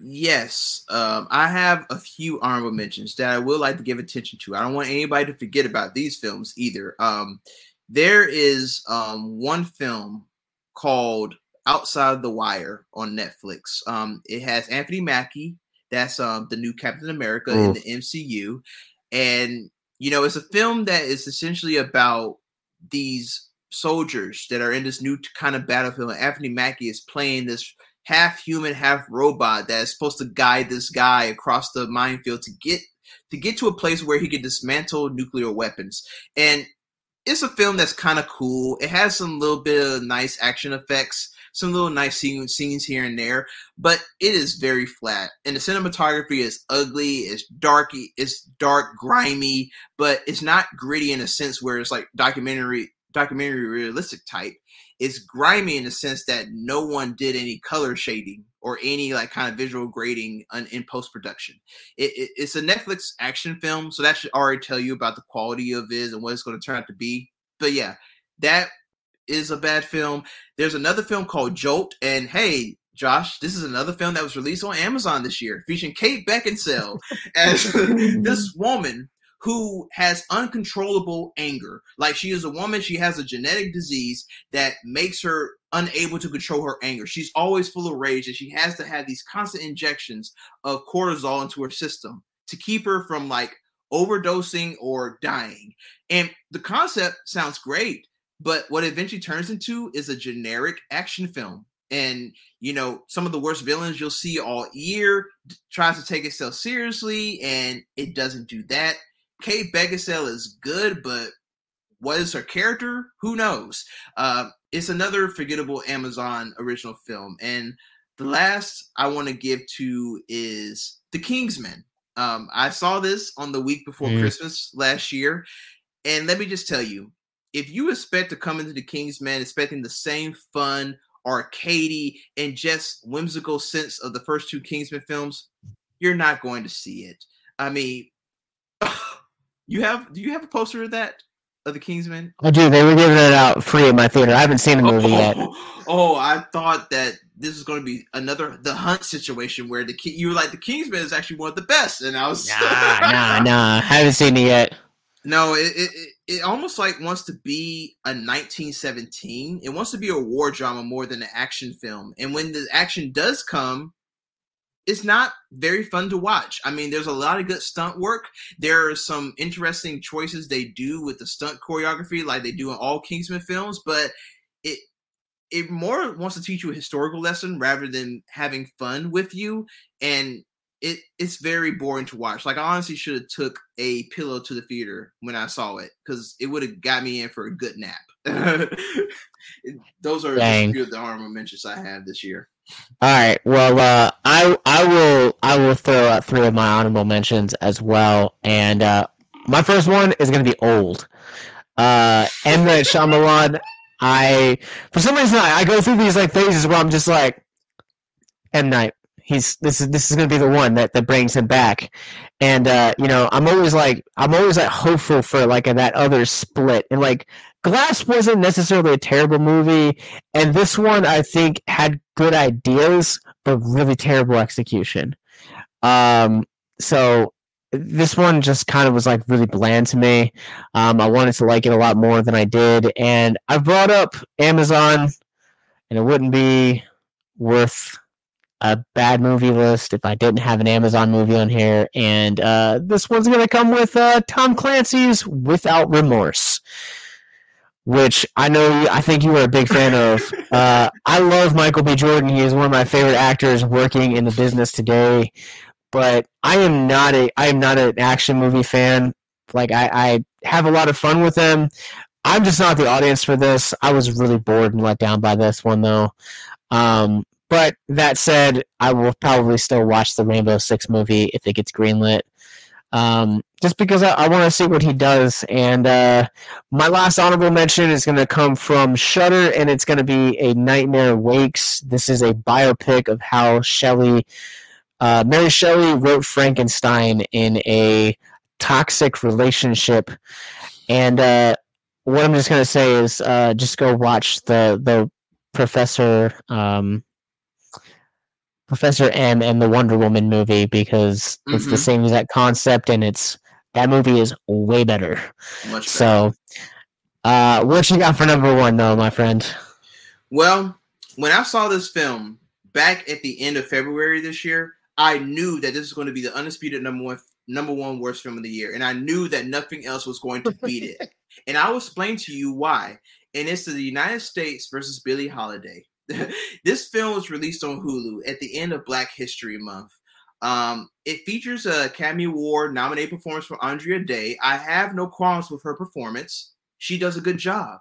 Yes, um, I have a few honorable mentions that I would like to give attention to. I don't want anybody to forget about these films either. Um, there is um, one film called Outside the Wire on Netflix. Um, it has Anthony Mackie. That's um, the new Captain America mm. in the MCU, and you know it's a film that is essentially about these soldiers that are in this new kind of battlefield. And Anthony Mackie is playing this half human, half robot that is supposed to guide this guy across the minefield to get to get to a place where he can dismantle nuclear weapons. And it's a film that's kind of cool. It has some little bit of nice action effects some little nice scenes, here and there, but it is very flat. And the cinematography is ugly, it's darky, it's dark, grimy, but it's not gritty in a sense where it's like documentary documentary realistic type. It's grimy in the sense that no one did any color shading or any like kind of visual grading in, in post production. It, it, it's a Netflix action film, so that should already tell you about the quality of it and what it's going to turn out to be. But yeah, that is a bad film. There's another film called Jolt, and hey, Josh, this is another film that was released on Amazon this year, featuring Kate Beckinsale as mm-hmm. this woman who has uncontrollable anger. Like she is a woman, she has a genetic disease that makes her unable to control her anger. She's always full of rage, and she has to have these constant injections of cortisol into her system to keep her from like overdosing or dying. And the concept sounds great, but what it eventually turns into is a generic action film. And you know, some of the worst villains you'll see all year tries to take itself seriously, and it doesn't do that. Kate Beckinsale is good, but what is her character? Who knows? Uh, it's another forgettable Amazon original film. And the last I want to give to is The Kingsman. Um, I saw this on the week before mm. Christmas last year. And let me just tell you, if you expect to come into the Kingsman expecting the same fun, arcadey, and just whimsical sense of the first two Kingsman films, you're not going to see it. I mean, you have do you have a poster of that of the Kingsman? I do. They were giving it out free at my theater. I haven't seen the movie oh, yet. Oh, I thought that this is going to be another the hunt situation where the you were like the Kingsman is actually one of the best, and I was nah, nah, nah. I haven't seen it yet. No, it, it it almost like wants to be a 1917. It wants to be a war drama more than an action film. And when the action does come, it's not very fun to watch. I mean, there's a lot of good stunt work. There are some interesting choices they do with the stunt choreography, like they do in all Kingsman films, but it it more wants to teach you a historical lesson rather than having fun with you. And it it's very boring to watch. Like I honestly should have took a pillow to the theater when I saw it because it would have got me in for a good nap. Those are Dang. a few of the honorable mentions I have this year. All right. Well, uh, I I will I will throw out three of my honorable mentions as well, and uh, my first one is going to be old. Uh, M Night Shyamalan. I for some reason I, I go through these like phases where I'm just like M Night. He's this is this is going to be the one that that brings him back, and uh, you know I'm always like I'm always like hopeful for like a, that other split, and like Glass wasn't necessarily a terrible movie, and this one I think had good ideas but really terrible execution. Um, so this one just kind of was like really bland to me. Um, I wanted to like it a lot more than I did, and I brought up Amazon, and it wouldn't be worth a bad movie list if I didn't have an Amazon movie on here. And uh, this one's gonna come with uh, Tom Clancy's Without Remorse which I know I think you were a big fan of. Uh, I love Michael B. Jordan. He is one of my favorite actors working in the business today. But I am not a I am not an action movie fan. Like I, I have a lot of fun with them. I'm just not the audience for this. I was really bored and let down by this one though. Um, but that said, I will probably still watch the Rainbow Six movie if it gets greenlit um, just because I, I want to see what he does. And uh, my last honorable mention is going to come from Shudder, and it's going to be a Nightmare Wakes. This is a biopic of how Shelley, uh, Mary Shelley, wrote Frankenstein in a toxic relationship. And uh, what I'm just going to say is uh, just go watch the the Professor. Um, Professor M and the Wonder Woman movie because it's the Mhm. same exact concept and it's that movie is way better. Much So, uh, what you got for number one though, my friend? Well, when I saw this film back at the end of February this year, I knew that this was going to be the undisputed number one number one worst film of the year, and I knew that nothing else was going to beat it. and I will explain to you why. And it's the United States versus Billie Holiday. this film was released on Hulu at the end of Black History Month. Um, it features a Academy Award nominated performance from Andra Day. I have no qualms with her performance. She does a good job.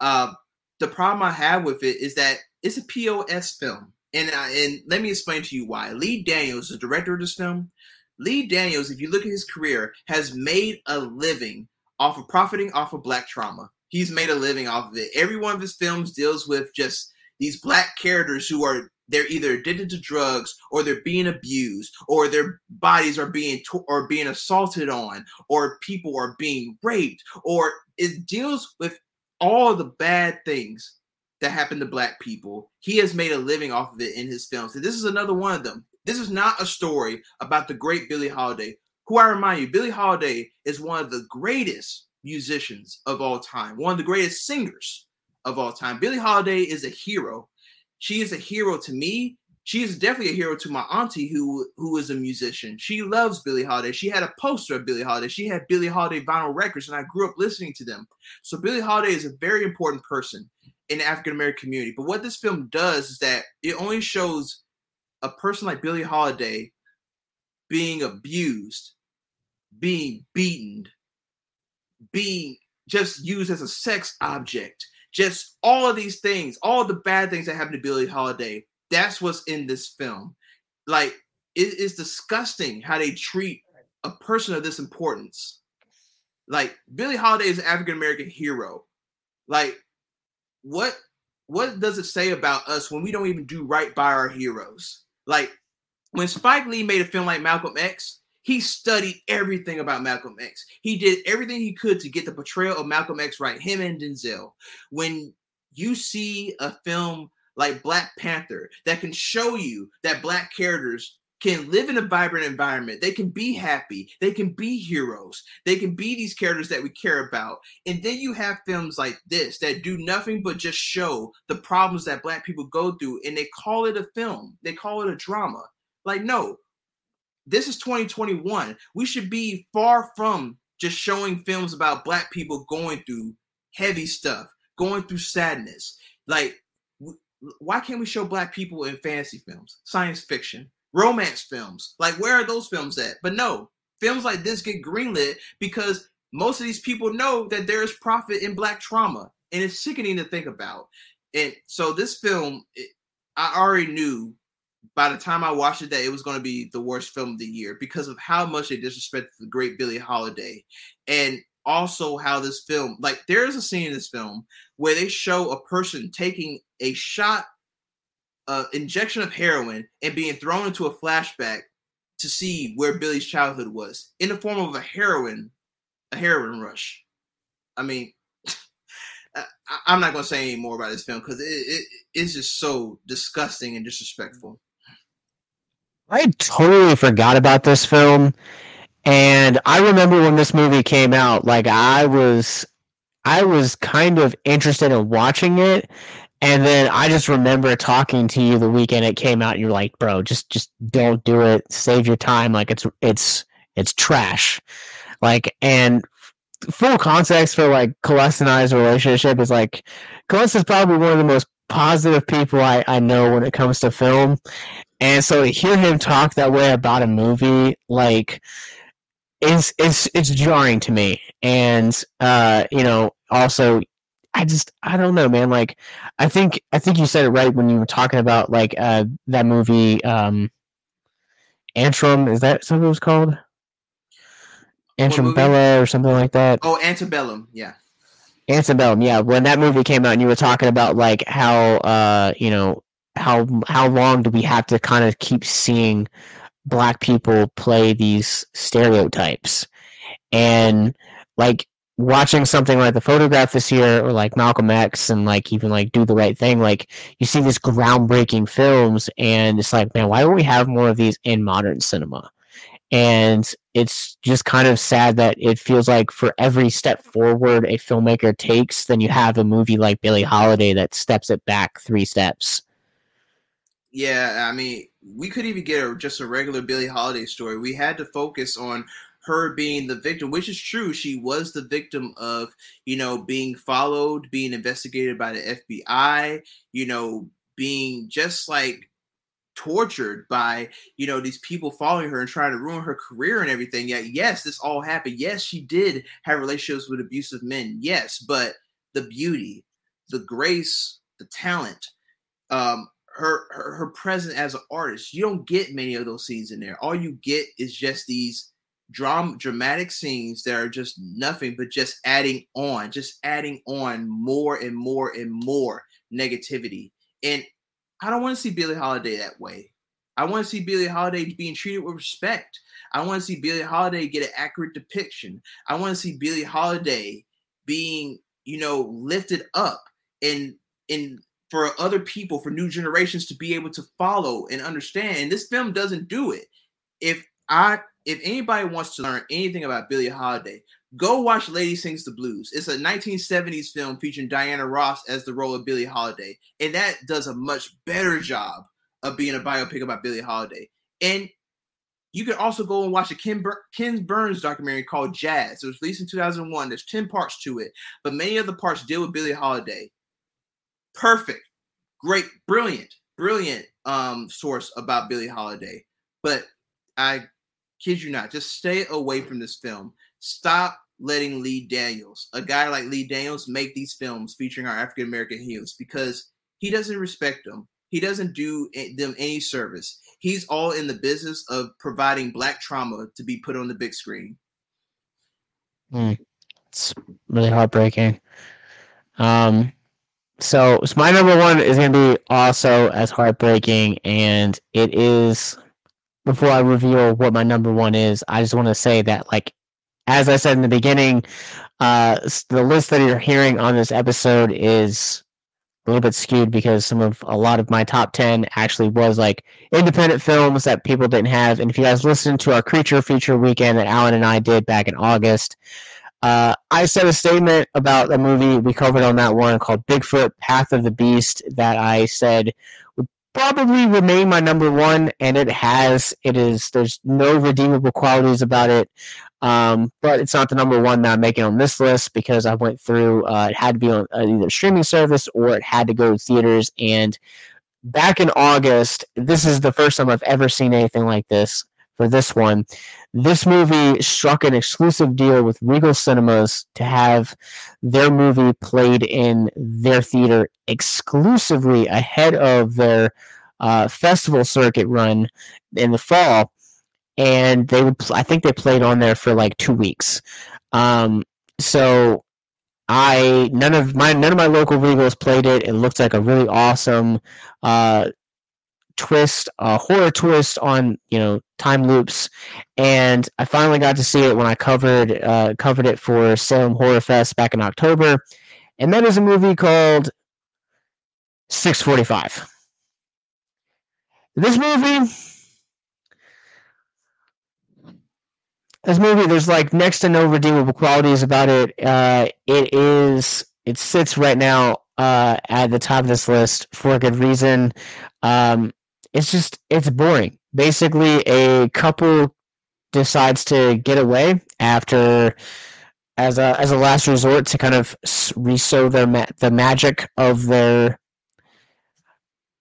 Uh, the problem I have with it is that it's a POS film, and and let me explain to you why. Lee Daniels, the director of this film, Lee Daniels, if you look at his career, has made a living off of profiting off of black trauma. He's made a living off of it. Every one of his films deals with just these black characters who are they're either addicted to drugs or they're being abused or their bodies are being to- or being assaulted on or people are being raped or it deals with all the bad things that happen to black people. He has made a living off of it in his films. And this is another one of them. This is not a story about the great Billie Holiday, who I remind you, Billie Holiday is one of the greatest musicians of all time, one of the greatest singers of all time. Billie Holiday is a hero. She is a hero to me. She is definitely a hero to my auntie who who is a musician. She loves Billie Holiday. She had a poster of Billie Holiday. She had Billie Holiday vinyl records, and I grew up listening to them. So Billie Holiday is a very important person in the African American community. But what this film does is that it only shows a person like Billie Holiday being abused, being beaten, being just used as a sex object, just all of these things, all the bad things that happen to Billie Holiday. That's what's in this film. Like it is disgusting how they treat a person of this importance. Like Billie Holiday is an African American hero. Like what what does it say about us when we don't even do right by our heroes? Like when Spike Lee made a film like Malcolm X, he studied everything about Malcolm X. He did everything he could to get the portrayal of Malcolm X right, him and Denzel. When you see a film like Black Panther that can show you that black characters can live in a vibrant environment. They can be happy. They can be heroes. They can be these characters that we care about. And then you have films like this that do nothing but just show the problems that black people go through and they call it a film. They call it a drama. Like, no, this is 2021. We should be far from just showing films about black people going through heavy stuff, going through sadness. Like, why can't we show black people in fantasy films, science fiction, romance films? Like, where are those films at? But no, films like this get greenlit because most of these people know that there is profit in black trauma, and it's sickening to think about. And so, this film, I already knew by the time I watched it that it was going to be the worst film of the year because of how much they disrespected the great Billie Holiday, and also how this film, like, there is a scene in this film where they show a person taking a shot, uh, injection of heroin, and being thrown into a flashback to see where Billie's childhood was in the form of a heroin, a heroin rush. I mean, I'm not going to say any more about this film because it, it, it's just so disgusting and disrespectful. I totally forgot about this film. And I remember when this movie came out, like I was I was kind of interested in watching it. And then I just remember talking to you the weekend it came out you're like, bro, just just don't do it. Save your time. Like it's it's it's trash. Like and full context for like Caless and I's relationship is like Caless is probably one of the most positive people I, I know when it comes to film. And so to hear him talk that way about a movie, like is it's it's jarring to me. And uh, you know, also I just I don't know, man. Like I think I think you said it right when you were talking about like uh that movie um Antrum, is that something it was called? Antrum Bella or something like that. Oh, Antebellum, yeah. Antebellum, yeah. When that movie came out, and you were talking about like how uh, you know how how long do we have to kind of keep seeing black people play these stereotypes, and like watching something like the photograph this year or like Malcolm X and like even like do the right thing like you see these groundbreaking films and it's like man why don't we have more of these in modern cinema? And it's just kind of sad that it feels like for every step forward a filmmaker takes then you have a movie like billie holiday that steps it back three steps yeah i mean we could even get a, just a regular billie holiday story. We had to focus on her being the victim which is true. She was the victim of you know being followed being investigated by the fbi you know being just like tortured by you know these people following her and trying to ruin her career and everything. Yet yes this all happened. Yes she did have relationships with abusive men. Yes but the beauty the grace the talent um her her, her as an artist you don't get many of those scenes in there all you get is just these drama dramatic scenes that are just nothing but just adding on just adding on more and more and more negativity and I don't want to see Billie Holiday that way. I want to see Billie Holiday being treated with respect. I want to see Billie Holiday get an accurate depiction. I want to see Billie Holiday being, you know, lifted up and and for other people, for new generations to be able to follow and understand. And this film doesn't do it. If I if anybody wants to learn anything about Billie Holiday, Go watch Lady Sings the Blues. It's a 1970s film featuring Diana Ross as the role of Billie Holiday, and that does a much better job of being a biopic about Billie Holiday. And you can also go and watch a Ken, Bur- Ken Burns documentary called Jazz. It was released in 2001. There's 10 parts to it, but many of the parts deal with Billie Holiday. Perfect, great, brilliant, brilliant um, source about Billie Holiday. But I kid you not, just stay away from this film. Stop letting Lee Daniels, a guy like Lee Daniels, make these films featuring our African American heroes because he doesn't respect them. He doesn't do them any service. He's all in the business of providing black trauma to be put on the big screen. Mm, it's really heartbreaking. Um, so, so my number one is going to be also as heartbreaking, and it is. Before I reveal what my number one is, I just want to say that like as I said in the beginning, uh, the list that you're hearing on this episode is a little bit skewed because some of a lot of my top 10 actually was like independent films that people didn't have. And if you guys listen to our creature feature weekend that Alan and I did back in August, uh, I said a statement about a movie we covered on that one called Bigfoot Path of the Beast that I said would probably remain my number one, and it has. It is. There's no redeemable qualities about it, um, but it's not the number one that I'm making on this list because I went through. Uh, it had to be on uh, either streaming service or it had to go to theaters. And back in August, this is the first time I've ever seen anything like this. For this one, this movie struck an exclusive deal with Regal Cinemas to have their movie played in their theater exclusively ahead of their uh, festival circuit run in the fall. And they would, I think they played on there for like two weeks. Um, so I none of my none of my local Regals played it. It looked like a really awesome uh, twist, a horror twist on you know time loops, and I finally got to see it when I covered uh, covered it for Salem Horror Fest back in October, and that is a movie called Six Forty Five. This movie. This movie, there's like next to no redeemable qualities about it. Uh, it is, it sits right now uh, at the top of this list for a good reason. Um, it's just it's boring. Basically, a couple decides to get away after as a as a last resort to kind of resow their ma- the magic of their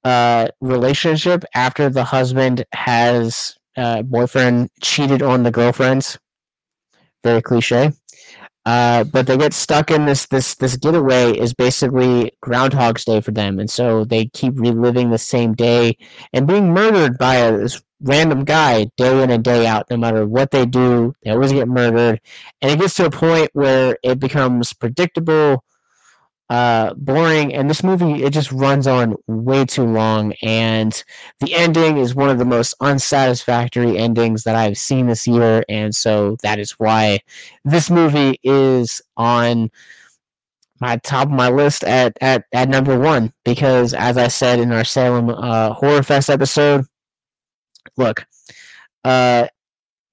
uh, relationship after the husband has uh, boyfriend cheated on the girlfriends. Very cliche. Uh, but they get stuck in this this this getaway is basically Groundhog's Day for them, and so they keep reliving the same day and being murdered by a, this random guy day in and day out. No matter what they do, they always get murdered, and it gets to a point where it becomes predictable uh, boring. And this movie, it just runs on way too long. And the ending is one of the most unsatisfactory endings that I've seen this year. And so that is why this movie is on my top of my list at, at, at number one. Because as I said in our Salem uh, Horror Fest episode, look, uh,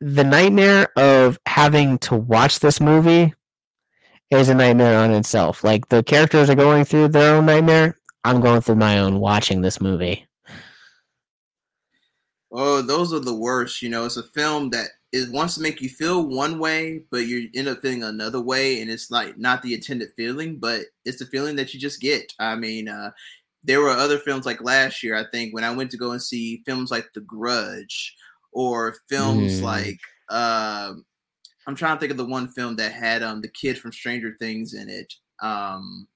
the nightmare of having to watch this movie is a nightmare on itself. Like the characters are going through their own nightmare. I'm going through my own watching this movie. Oh, those are the worst. You know, it's a film that it wants to make you feel one way, but you end up feeling another way, and it's like not the intended feeling, but it's the feeling that you just get. I mean, uh, there were other films like last year. I think when I went to go and see films like The Grudge or films mm. like uh, I'm trying to think of the one film that had um the kid from Stranger Things in it. Um,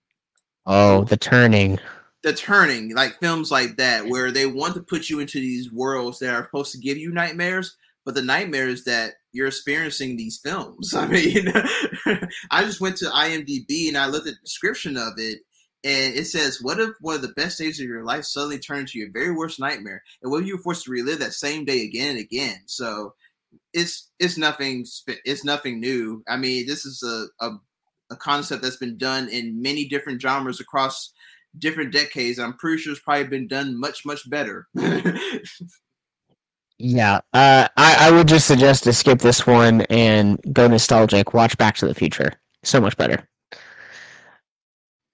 oh, The Turning. The Turning, like films like that, where they want to put you into these worlds that are supposed to give you nightmares, but the nightmares that you're experiencing these films. I mean, I just went to IMDb and I looked at the description of it, and it says, "What if one of the best days of your life suddenly turned into your very worst nightmare, and what if you were forced to relive that same day again and again?" So it's it's nothing it's nothing new. I mean, this is a, a, a concept that's been done in many different genres across different decades. I'm pretty sure it's probably been done much much better. yeah, uh, I I would just suggest to skip this one and go nostalgic. Watch Back to the Future. So much better.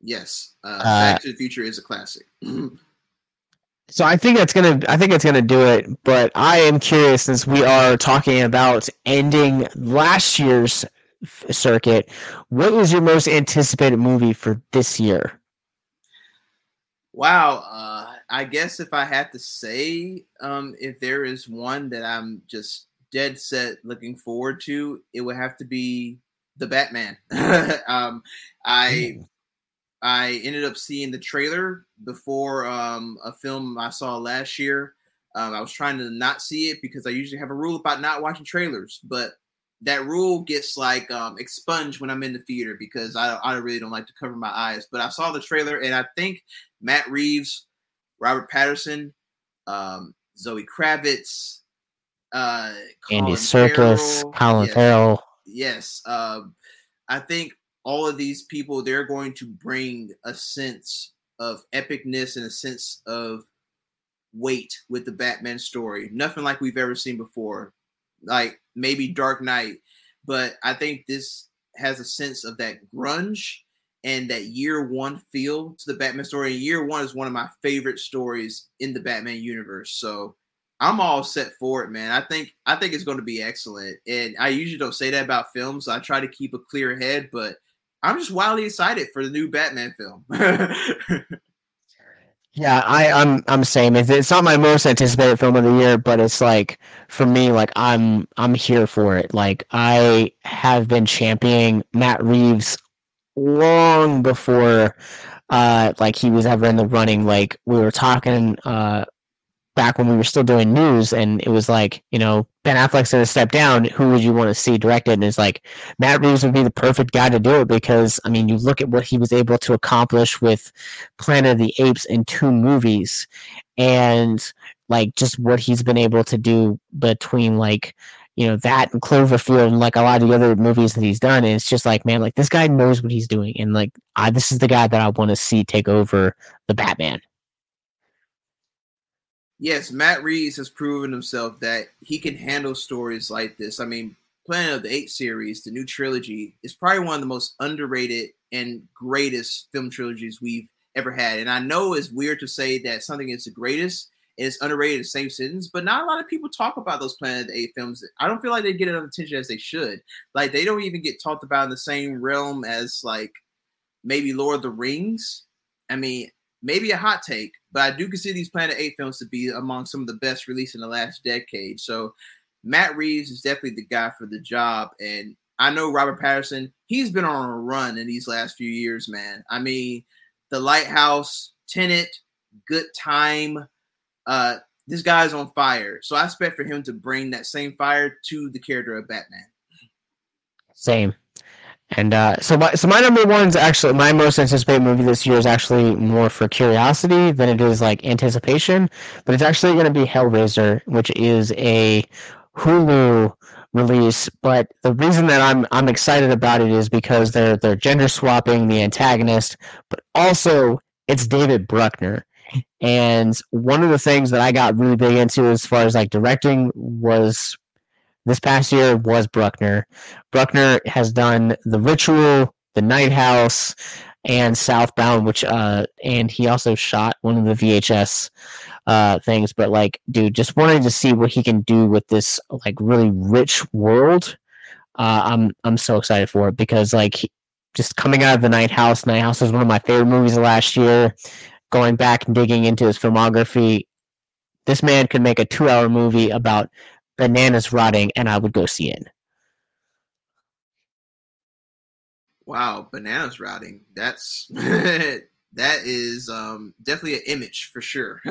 Yes, uh, uh, Back to the Future is a classic. So I think that's gonna I think it's gonna do it. But I am curious since we are talking about ending last year's circuit. What was your most anticipated movie for this year? Wow, uh, I guess if I had to say, um, if there is one that I'm just dead set looking forward to, it would have to be the Batman. um, I I ended up seeing the trailer before um, a film I saw last year. Um, I was trying to not see it because I usually have a rule about not watching trailers, but that rule gets like um, expunged when I'm in the theater because I, I really don't like to cover my eyes. But I saw the trailer and I think Matt Reeves, Robert Pattinson, um, Zoe Kravitz, uh, Andy Serkis, Colin Farrell. Yes, um, I think all of these people they're going to bring a sense of epicness and a sense of weight with the Batman story. Nothing like we've ever seen before. Like maybe Dark Knight, but I think this has a sense of that grunge and that year one feel to the Batman story. And year one is one of my favorite stories in the Batman universe. So I'm all set for it, man. I think I think it's going to be excellent. And I usually don't say that about films. So I try to keep a clear head, but I'm just wildly excited for the new Batman film. Yeah, I, I'm I'm same. It's, it's not my most anticipated film of the year, but it's like for me, like I'm I'm here for it. Like I have been championing Matt Reeves long before uh like he was ever in the running. Like we were talking uh back when we were still doing news and it was like, you know, Ben Affleck's gonna step down, who would you want to see directed? And it's like Matt Reeves would be the perfect guy to do it because I mean you look at what he was able to accomplish with Planet of the Apes in two movies and like just what he's been able to do between like you know that and Cloverfield and like a lot of the other movies that he's done. And it's just like man like this guy knows what he's doing. And like I this is the guy that I want to see take over the Batman yes, Matt Reeves has proven himself that he can handle stories like this. I mean, Planet of the Apes series, the new trilogy, is probably one of the most underrated and greatest film trilogies we've ever had. And I know it's weird to say that something is the greatest and it's underrated in the same sentence, but not a lot of people talk about those Planet of the Apes films. I don't feel like they get enough attention as they should. Like they don't even get talked about in the same realm as like maybe Lord of the Rings. I mean, maybe a hot take, but I do consider these Planet 8 films to be among some of the best released in the last decade. So Matt Reeves is definitely the guy for the job. And I know Robert Pattinson, he's been on a run in these last few years, man. I mean, The Lighthouse, Tenet, Good Time. Uh, this guy's on fire. So I expect for him to bring that same fire to the character of Batman. Same. And uh, so my so my number one's actually my most anticipated movie this year is actually more for curiosity than it is like anticipation. But it's actually going to be Hellraiser, which is a Hulu release. But the reason that I'm I'm excited about it is because they're they're gender swapping the antagonist, but also it's David Bruckner. And one of the things that I got really big into as far as like directing was this past year was Bruckner. Bruckner has done The Ritual, The Night House, and Southbound, which uh, and he also shot one of the VHS uh things. But like, dude, just wanted to see what he can do with this like really rich world. Uh, I'm I'm so excited for it because like just coming out of the Night House, Night House was one of my favorite movies of last year. Going back and digging into his filmography, this man could make a two-hour movie about bananas rotting, and I would go see it. Wow, bananas rotting. That's that is um, definitely an image for sure.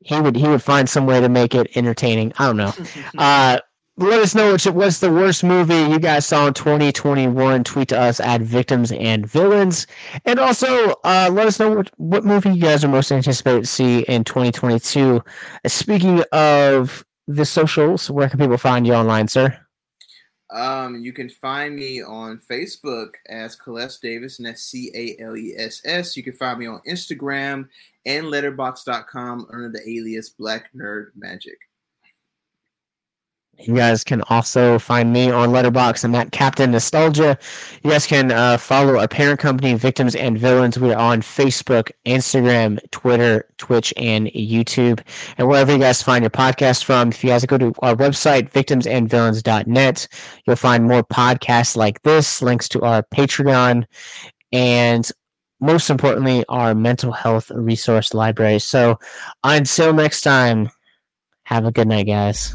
he would he would find some way to make it entertaining. I don't know. Uh, let us know which what's the worst movie you guys saw in 2021. Tweet to us at victims and villains, and also uh, let us know what, what movie you guys are most anticipated to see in 2022. Speaking of the socials, where can people find you online, sir? Um, you can find me on Facebook as Caless Davis, and that's C A L E S S. You can find me on Instagram and Letterboxd.com under the alias Black Nerd Magic. You guys can also find me on Letterboxd. I'm at Captain Nostalgia. You guys can uh, follow our parent company, Victims and Villains. We are on Facebook, Instagram, Twitter, Twitch, and YouTube. And wherever you guys find your podcast from, if you guys go to our website, victimsandvillains.net, you'll find more podcasts like this, links to our Patreon, and most importantly, our mental health resource library. So until next time, have a good night, guys.